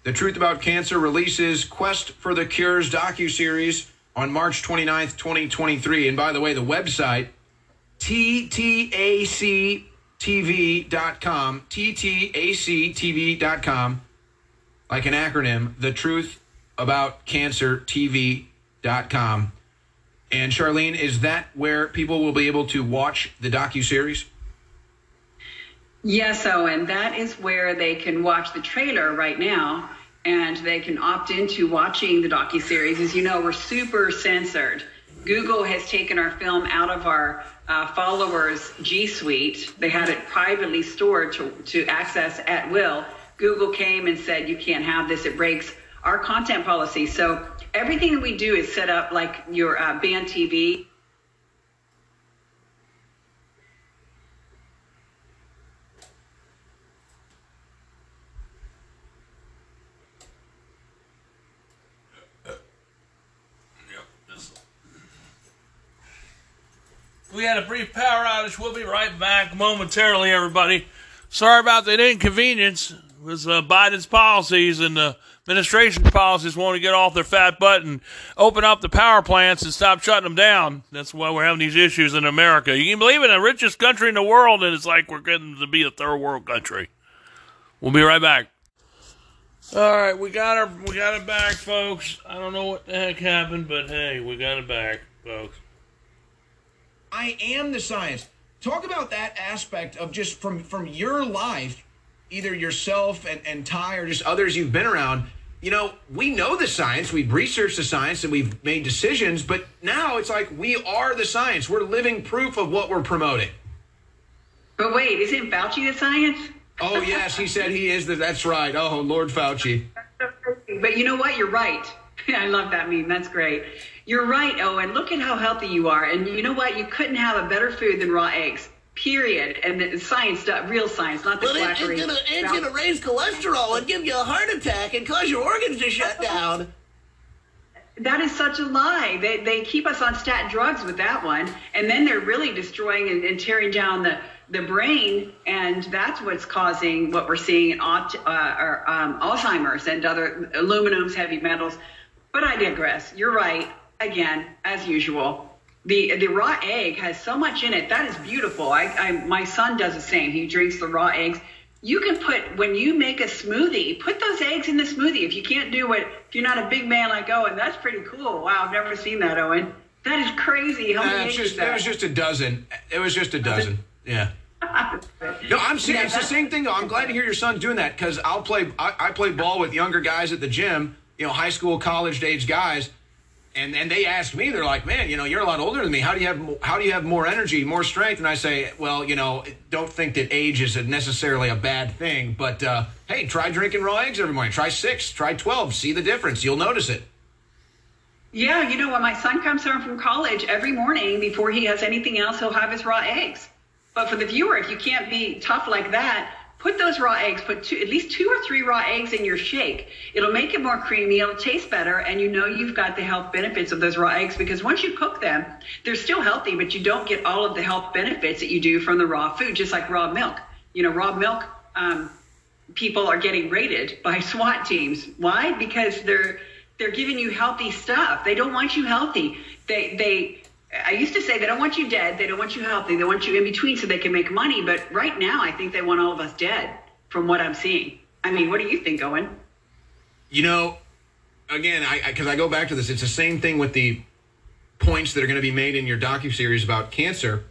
The Truth About Cancer releases Quest for the Cures docu-series on March 29th, 2023. And by the way, the website, ttactv.com, ttactv.com, like an acronym, the Truth About Cancer TV.com. And Charlene, is that where people will be able to watch the docu-series? Yes, Owen. That is where they can watch the trailer right now and they can opt into watching the docu-series. As you know, we're super censored. Google has taken our film out of our uh, followers' G Suite. They had it privately stored to, to access at will. Google came and said, you can't have this. It breaks our content policy. So everything that we do is set up like your uh, band TV. We had a brief power outage. We'll be right back momentarily, everybody. Sorry about that inconvenience. Was uh, Biden's policies and the administration's policies want to get off their fat butt and open up the power plants and stop shutting them down. That's why we're having these issues in America. You can believe in the richest country in the world, and it's like we're getting to be a third world country. We'll be right back. All right, we got our we got it back, folks. I don't know what the heck happened, but hey, we got it back, folks. I am the science. Talk about that aspect of just from from your life, either yourself and, and Ty or just others you've been around. You know, we know the science, we've researched the science and we've made decisions, but now it's like we are the science. We're living proof of what we're promoting. But wait, isn't Fauci the science? Oh yes, he said he is the that's right. Oh Lord Fauci. But you know what? You're right. I love that meme. That's great. You're right, Owen. Look at how healthy you are. And you know what? You couldn't have a better food than raw eggs. Period. And the science, real science, not the But it, it's gonna it's gonna raise cholesterol and give you a heart attack and cause your organs to shut down. That is such a lie. They, they keep us on statin drugs with that one, and then they're really destroying and, and tearing down the, the brain, and that's what's causing what we're seeing in uh, or, um, Alzheimer's and other aluminums, heavy metals. But I digress. You're right. Again, as usual, the the raw egg has so much in it. That is beautiful. I, I my son does the same. He drinks the raw eggs. You can put when you make a smoothie, put those eggs in the smoothie. If you can't do it, if you're not a big man like Owen, that's pretty cool. Wow, I've never seen that, Owen. That is crazy. How many Uh, eggs just, that? it was just a dozen. It was just a dozen. Yeah. No, I'm serious. It's the same thing. though. I'm glad to hear your son's doing that because I'll play. I, I play ball with younger guys at the gym. You know, high school, college age guys, and and they ask me. They're like, "Man, you know, you're a lot older than me. How do you have How do you have more energy, more strength?" And I say, "Well, you know, don't think that age is necessarily a bad thing, but uh, hey, try drinking raw eggs every morning. Try six. Try twelve. See the difference. You'll notice it." Yeah, you know, when my son comes home from college every morning before he has anything else, he'll have his raw eggs. But for the viewer, if you can't be tough like that, put those raw eggs, put two, at least two or three raw eggs in your shake. It'll make it more creamy, it'll taste better, and you know you've got the health benefits of those raw eggs because once you cook them, they're still healthy, but you don't get all of the health benefits that you do from the raw food, just like raw milk. You know, raw milk, um, people are getting raided by SWAT teams. Why? Because they're they're giving you healthy stuff. They don't want you healthy. They they I used to say they don't want you dead. They don't want you healthy. They want you in between so they can make money. But right now, I think they want all of us dead from what I'm seeing. I mean, what do you think, Owen? You know, again, I because I, go back to this. It's the same thing with the points that are going to be made in your docu series about cancer.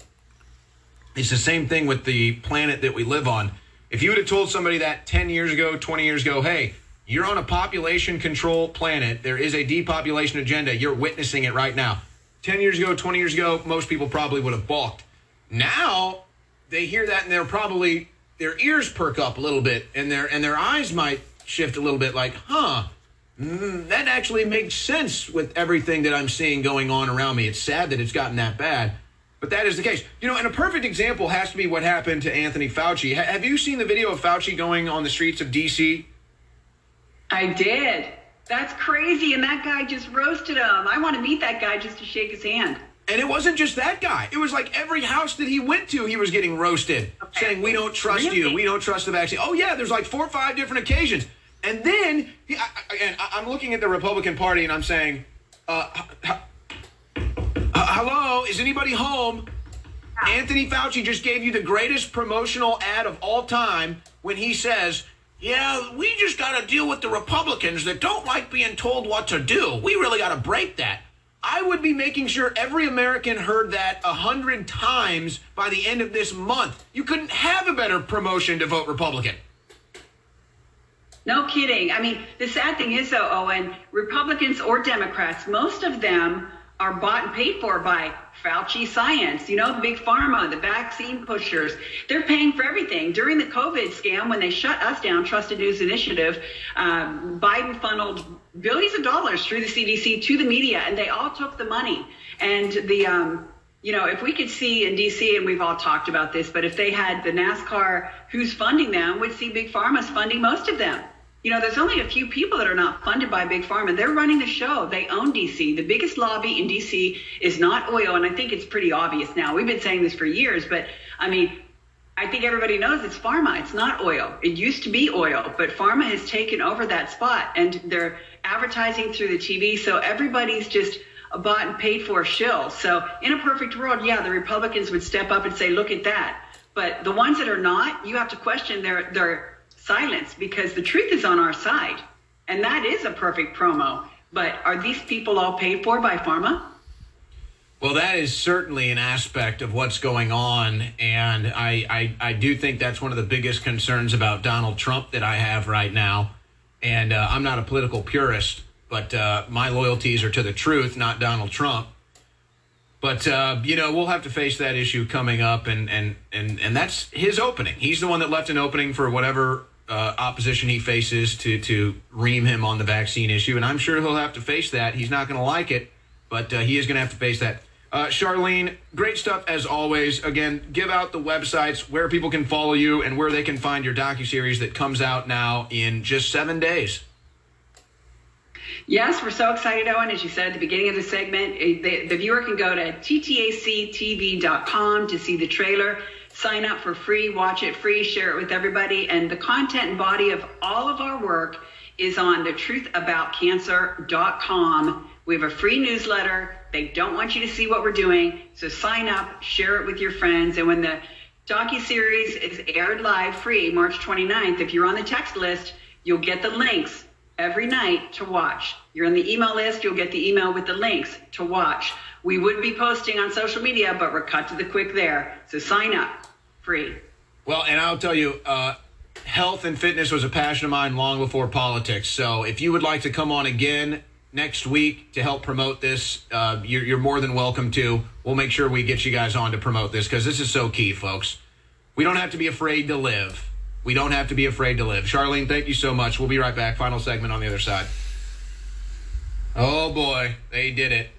It's the same thing with the planet that we live on. If you would have told somebody that 10 years ago, 20 years ago, hey, you're on a population control planet, there is a depopulation agenda, you're witnessing it right now. 10 years ago, 20 years ago, most people probably would have balked. Now, they hear that and they're probably their ears perk up a little bit and their and their eyes might shift a little bit like, "Huh, mm, that actually makes sense with everything that I'm seeing going on around me. It's sad that it's gotten that bad, but that is the case. You know, and a perfect example has to be what happened to Anthony Fauci. Ha- have you seen the video of Fauci going on the streets of D.C.? I did. That's crazy. And that guy just roasted him. I want to meet that guy just to shake his hand. And it wasn't just that guy. It was like every house that he went to, he was getting roasted, saying, "We don't trust you. We don't trust the vaccine." Oh yeah, there's like four or five different occasions. And then, he, I, again, I- I'm looking at the Republican Party and I'm saying, uh, h- h- uh, "Hello, is anybody home?" Anthony Fauci just gave you the greatest promotional ad of all time when he says, Yeah, we just got to deal with the Republicans that don't like being told what to do. We really got to break that. I would be making sure every American heard that a hundred times by the end of this month. You couldn't have a better promotion to vote Republican. No kidding. I mean, the sad thing is, though, Owen, Republicans or Democrats, most of them are bought and paid for by Fauci science, you know, big pharma, the vaccine pushers. They're paying for everything. During the COVID scam, when they shut us down, Trusted News Initiative, um, Biden funneled billions of dollars through the CDC to the media, and they all took the money. And the, um, you know, if we could see in DC, and we've all talked about this, but if they had the NASCAR, who's funding them, would see Big Pharma's funding most of them. You know, there's only a few people that are not funded by Big Pharma. They're running the show. They own DC. The biggest lobby in DC is not oil, and I think it's pretty obvious now. We've been saying this for years, but I mean, I think everybody knows it's pharma. It's not oil. It used to be oil, but pharma has taken over that spot, and they're advertising through the TV. So everybody's just bought and paid for shill. So in a perfect world, yeah, the Republicans would step up and say, "Look at that." But the ones that are not, you have to question their their silence because the truth is on our side. And that is a perfect promo. But are these people all paid for by pharma? Well, that is certainly an aspect of what's going on, and I, I, I do think that's one of the biggest concerns about Donald Trump that I have right now. And uh, I'm not a political purist, but uh, my loyalties are to the truth, not Donald Trump. But uh, you know, we'll have to face that issue coming up, and and and and that's his opening. He's the one that left an opening for whatever uh, opposition he faces to to ream him on the vaccine issue, and I'm sure he'll have to face that. He's not going to like it, but uh, he is going to have to face that. Uh, Charlene, great stuff as always. Again, give out the websites where people can follow you and where they can find your docu series that comes out now in just seven days. Yes, we're so excited, Owen. As you said at the beginning of the segment, eh, the, the viewer can go to ttactv.com to see the trailer, sign up for free, watch it free, share it with everybody. And the content and body of all of our work is on thetruthaboutcancer.com. We have a free newsletter. They don't want you to see what we're doing. So sign up, share it with your friends. And when the docu-series is aired live free March 29th, if you're on the text list, you'll get the links every night to watch. You're on the email list, you'll get the email with the links to watch. We would be posting on social media, but we're cut to the quick there. So sign up, free. Well, and I'll tell you, uh, health and fitness was a passion of mine long before politics. So if you would like to come on again next week to help promote this, uh, you're, you're more than welcome to. We'll make sure we get you guys on to promote this because this is so key, folks. We don't have to be afraid to live. We don't have to be afraid to live. Charlene, thank you so much. We'll be right back. Final segment on the other side. Oh boy, they did it.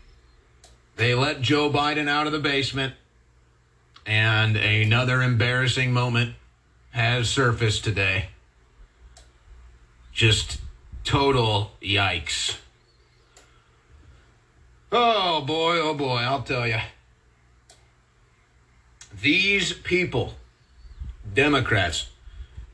They let Joe Biden out of the basement, and another embarrassing moment has surfaced today. Just total yikes. Oh boy, oh boy, I'll tell you. These people, Democrats,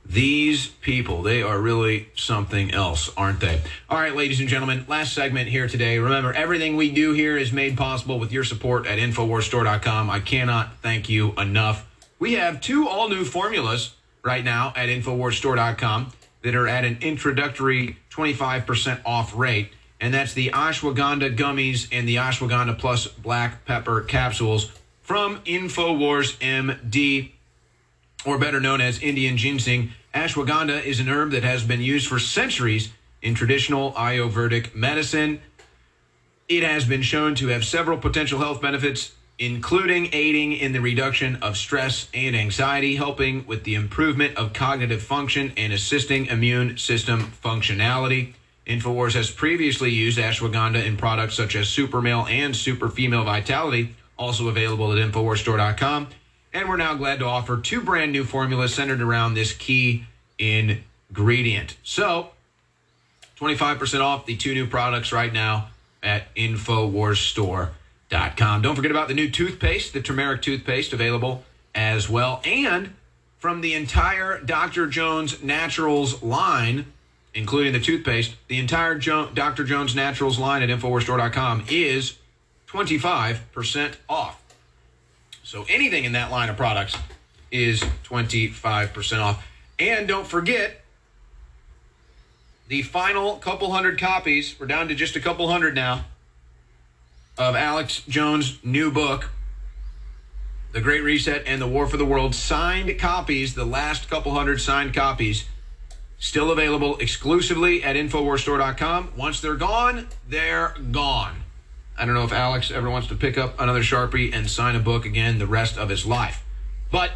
these people, they are really something else, aren't they? All right, ladies and gentlemen, last segment here today. Remember, everything we do here is made possible with your support at InfoWarsStore.com. I cannot thank you enough. We have two all new formulas right now at InfoWarsStore.com that are at an introductory 25% off rate, and that's the Ashwagandha gummies and the Ashwagandha Plus Black Pepper capsules from InfoWars MD or better known as Indian ginseng. Ashwagandha is an herb that has been used for centuries in traditional Ayurvedic medicine. It has been shown to have several potential health benefits, including aiding in the reduction of stress and anxiety, helping with the improvement of cognitive function, and assisting immune system functionality. InfoWars has previously used ashwagandha in products such as Super Male and Super Female Vitality, also available at InfoWarsStore.com. And we're now glad to offer two brand new formulas centered around this key ingredient. So, 25% off the two new products right now at InfoWarsStore.com. Don't forget about the new toothpaste, the turmeric toothpaste, available as well. And from the entire Dr. Jones Naturals line, including the toothpaste, the entire jo- Dr. Jones Naturals line at InfoWarsStore.com is 25% off. So anything in that line of products is 25% off. And don't forget, the final couple hundred copies, we're down to just a couple hundred now, of Alex Jones' new book, The Great Reset and the War for the World, signed copies, the last couple hundred signed copies, still available exclusively at InfoWarsStore.com. Once they're gone, they're gone. I don't know if Alex ever wants to pick up another Sharpie and sign a book again the rest of his life. But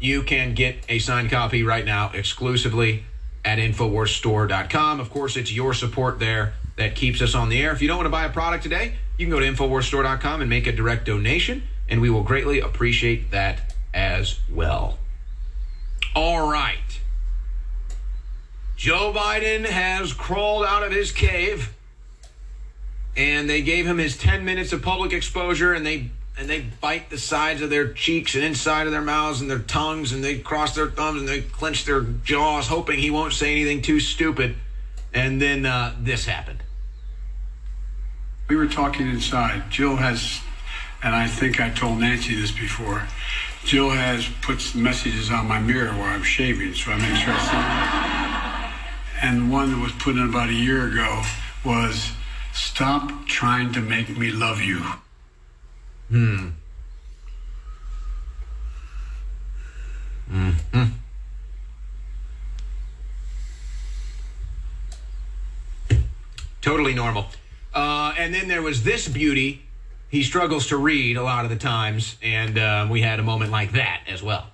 you can get a signed copy right now exclusively at InfoWarsStore.com. Of course, it's your support there that keeps us on the air. If you don't want to buy a product today, you can go to InfoWarsStore.com and make a direct donation, and we will greatly appreciate that as well. All right. Joe Biden has crawled out of his cave and they gave him his 10 minutes of public exposure and they and they bite the sides of their cheeks and inside of their mouths and their tongues and they cross their thumbs and they clench their jaws hoping he won't say anything too stupid. And then uh, this happened. We were talking inside. Jill has and i think i told nancy this before jill has puts messages on my mirror while i'm shaving so i make sure i see and one that was put in about a year ago was Stop trying to make me love you. Hmm. Hmm. Totally normal. Uh, and then there was this beauty. He struggles to read a lot of the times, and uh, we had a moment like that as well.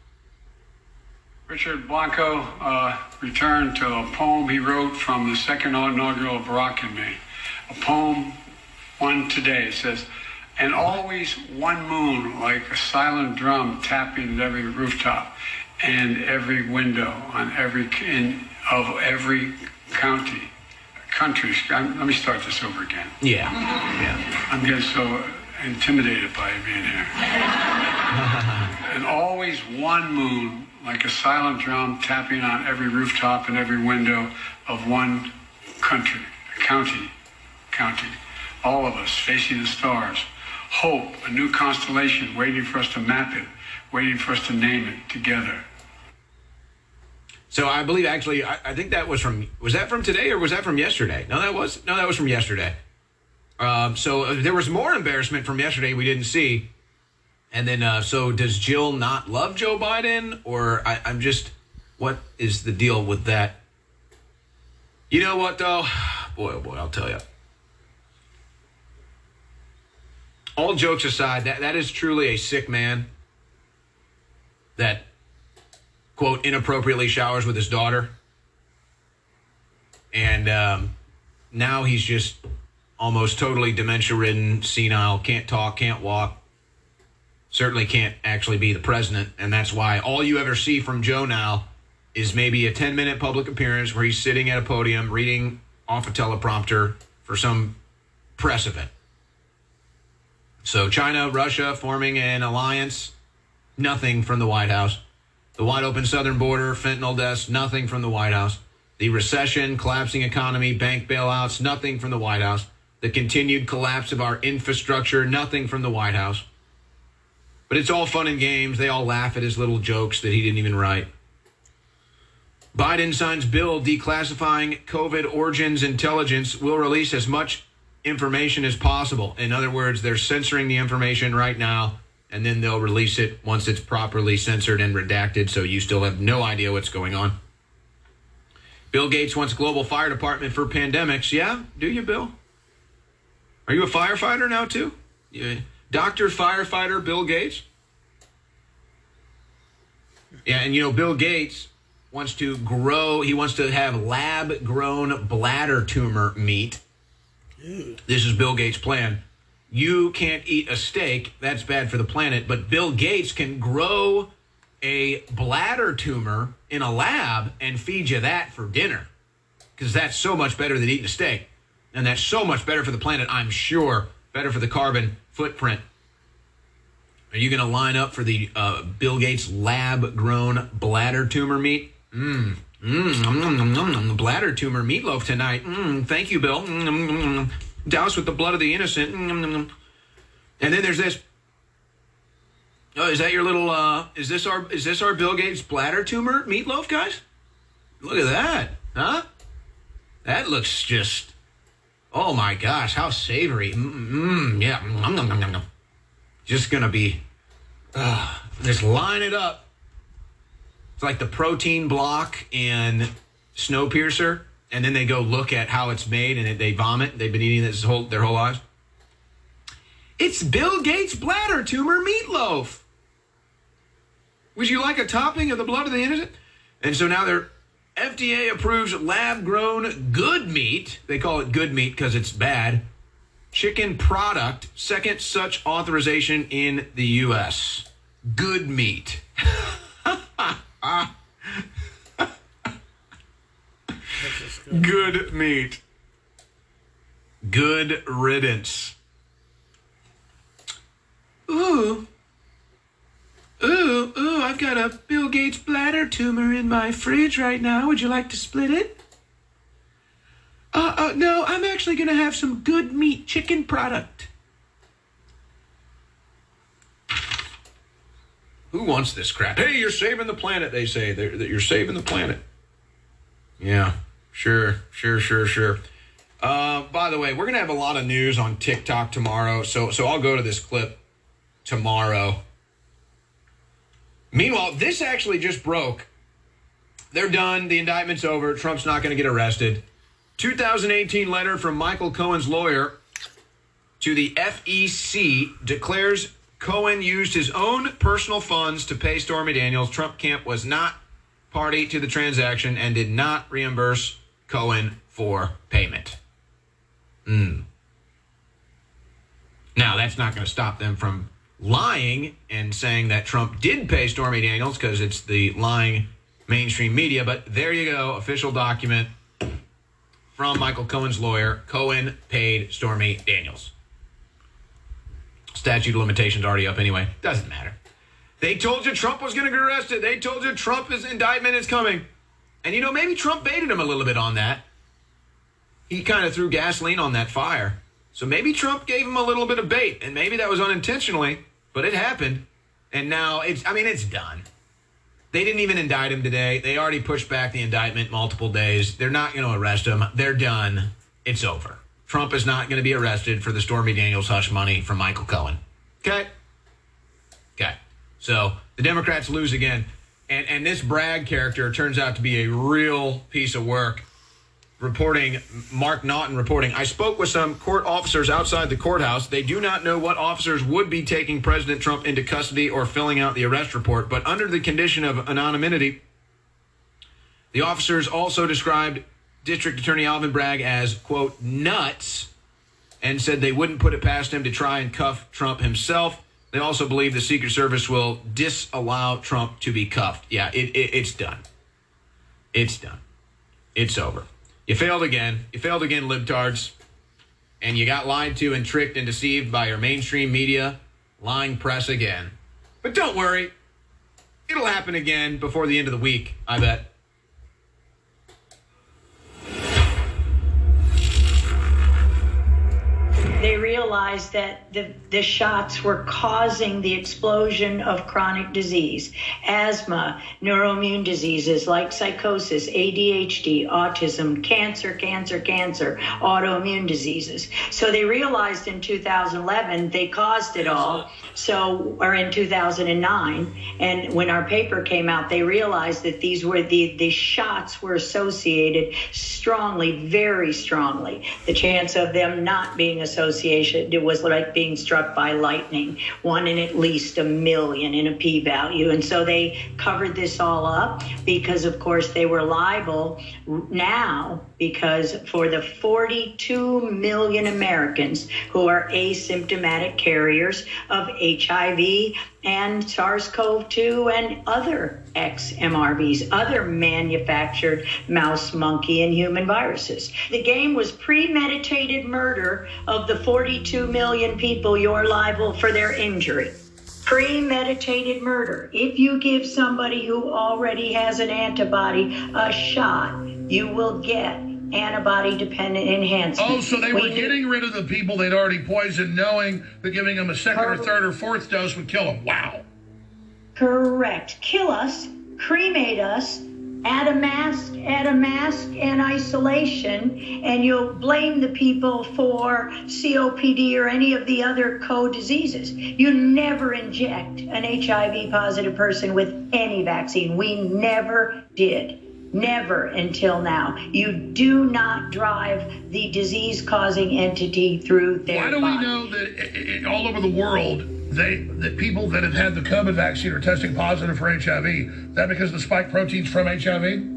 Richard Blanco uh, returned to a poem he wrote from the second inaugural of Barack and me. A poem, one today, it says, and always one moon like a silent drum tapping at every rooftop and every window on every in, of every county country I'm, let me start this over again Yeah. Yeah. i'm getting so intimidated by being here and always one moon like a silent drum tapping on every rooftop and every window of one country county county all of us facing the stars hope, a new constellation waiting for us to map it, waiting for us to name it together. So I believe actually, I, I think that was from was that from today or was that from yesterday? No, that was no, that was from yesterday. Um, so uh, there was more embarrassment from yesterday we didn't see. And then, uh, so does Jill not love Joe Biden, or I, I'm just, what is the deal with that? You know what though, boy oh boy, I'll tell you. All jokes aside, that that is truly a sick man. That quote inappropriately showers with his daughter, and um, now he's just almost totally dementia ridden, senile, can't talk, can't walk. Certainly can't actually be the president, and that's why all you ever see from Joe now is maybe a 10 minute public appearance where he's sitting at a podium reading off a teleprompter for some press event. So, China, Russia forming an alliance, nothing from the White House. The wide open southern border, fentanyl deaths, nothing from the White House. The recession, collapsing economy, bank bailouts, nothing from the White House. The continued collapse of our infrastructure, nothing from the White House. But it's all fun and games. They all laugh at his little jokes that he didn't even write. Biden signs bill declassifying COVID origins intelligence will release as much information as possible. In other words, they're censoring the information right now, and then they'll release it once it's properly censored and redacted, so you still have no idea what's going on. Bill Gates wants global fire department for pandemics. Yeah, do you, Bill? Are you a firefighter now too? Yeah. Doctor firefighter Bill Gates. Yeah, and you know Bill Gates wants to grow. He wants to have lab grown bladder tumor meat. This is Bill Gates' plan. You can't eat a steak, that's bad for the planet, but Bill Gates can grow a bladder tumor in a lab and feed you that for dinner. Because that's so much better than eating a steak. And that's so much better for the planet, I'm sure. Better for the carbon footprint. Are you going to line up for the uh, Bill Gates lab grown bladder tumor meat? Mmm. Mmm, the bladder tumor meatloaf tonight. Mm, thank you, Bill. Mm, doused with the blood of the innocent. Mm, and then there's this. Oh, is that your little? uh Is this our? Is this our Bill Gates bladder tumor meatloaf, guys? Look at that, huh? That looks just. Oh my gosh, how savory! Mmm, yeah. Nom, nom, nom. Just gonna be. Uh, just line it up. It's like the protein block in Snowpiercer, and then they go look at how it's made, and they vomit. They've been eating this whole their whole lives. It's Bill Gates' bladder tumor meatloaf. Would you like a topping of the blood of the innocent? And so now they're FDA approves lab grown good meat. They call it good meat because it's bad. Chicken product, second such authorization in the U.S. Good meat. Good meat. Good riddance. Ooh. Ooh, ooh, I've got a Bill Gates bladder tumor in my fridge right now. Would you like to split it? Uh, uh, no, I'm actually going to have some good meat chicken product. Who wants this crap? Hey, you're saving the planet, they say. That you're saving the planet. Yeah, sure, sure, sure, sure. Uh, by the way, we're to have a lot of news on TikTok tomorrow, so so I'll go to this clip tomorrow. Meanwhile, this actually just broke. They're done. The indictment's over. Trump's not going to get arrested. 2018 letter from Michael Cohen's lawyer to the FEC declares Cohen used his own personal funds to pay Stormy Daniels. Trump camp was not party to the transaction and did not reimburse Cohen for payment. Mm. Now, that's not going to stop them from lying and saying that Trump did pay Stormy Daniels because it's the lying mainstream media. But there you go, official document from Michael Cohen's lawyer. Cohen paid Stormy Daniels. Statute of limitations already up anyway. Doesn't matter. They told you Trump was going to get arrested. They told you Trump's indictment is coming. And you know, maybe Trump baited him a little bit on that. He kind of threw gasoline on that fire. So maybe Trump gave him a little bit of bait, and maybe that was unintentionally, but it happened. And now it's, I mean, it's done. They didn't even indict him today. They already pushed back the indictment multiple days. They're not going to arrest him. They're done. It's over. Trump is not going to be arrested for the Stormy Daniels hush money from Michael Cohen. Okay? Okay. So the Democrats lose again. And, and this Bragg character turns out to be a real piece of work. Reporting, Mark Naughton reporting, I spoke with some court officers outside the courthouse. They do not know what officers would be taking President Trump into custody or filling out the arrest report, but under the condition of anonymity, the officers also described District Attorney Alvin Bragg as, quote, nuts, and said they wouldn't put it past him to try and cuff Trump himself. They also believe the Secret Service will disallow Trump to be cuffed. Yeah, it, it, it's done. It's done. It's over. You failed again. You failed again, libtards. And you got lied to and tricked and deceived by your mainstream media, lying press again. But don't worry, it'll happen again before the end of the week, I bet. They realized that the, the shots were causing the explosion of chronic disease, asthma, neuroimmune diseases like psychosis, ADHD, autism, cancer, cancer, cancer, autoimmune diseases. So they realized in 2011 they caused it all. So, or in 2009, and when our paper came out, they realized that these were the, the shots were associated strongly, very strongly. The chance of them not being associated it was like being struck by lightning, one in at least a million in a p value. And so they covered this all up because, of course, they were liable now because for the 42 million Americans who are asymptomatic carriers of HIV and SARS CoV 2 and other XMRVs, other manufactured mouse, monkey, and human viruses. The game was premeditated murder of the 42 million people you're liable for their injury. Premeditated murder. If you give somebody who already has an antibody a shot, you will get antibody dependent enhancement. Oh, so they were getting rid of the people they'd already poisoned, knowing that giving them a second or third or fourth dose would kill them. Wow. Correct. Kill us, cremate us, add a mask, add a mask and isolation, and you'll blame the people for COPD or any of the other co diseases. You never inject an HIV positive person with any vaccine. We never did. Never until now. You do not drive the disease causing entity through their Why do body. we know that all over the world, they that people that have had the COVID vaccine are testing positive for HIV? Is that because the spike proteins from HIV?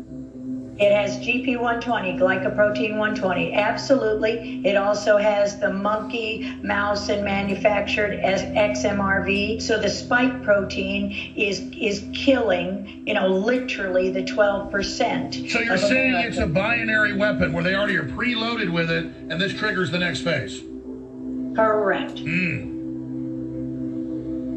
It has GP120, glycoprotein 120. Absolutely. It also has the monkey, mouse, and manufactured as XMRV. So the spike protein is is killing, you know, literally the 12%. So you're saying it's a binary weapon where they already are preloaded with it, and this triggers the next phase. Correct. Hmm.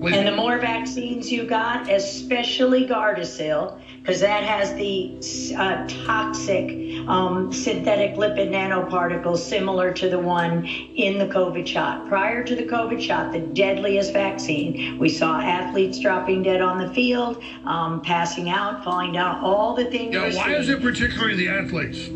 Hmm. And the more vaccines you got, especially Gardasil, because that has the uh, toxic um, synthetic lipid nanoparticles similar to the one in the COVID shot. Prior to the COVID shot, the deadliest vaccine, we saw athletes dropping dead on the field, um, passing out, falling down, all the things. Yeah, why is it particularly the athletes?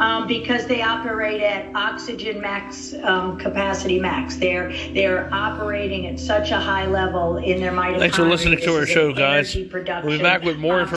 Um, because they operate at oxygen max um, capacity max. They're they're operating at such a high level in their mitochondria. Thanks for listening to our show, guys. We'll be back with more um, information.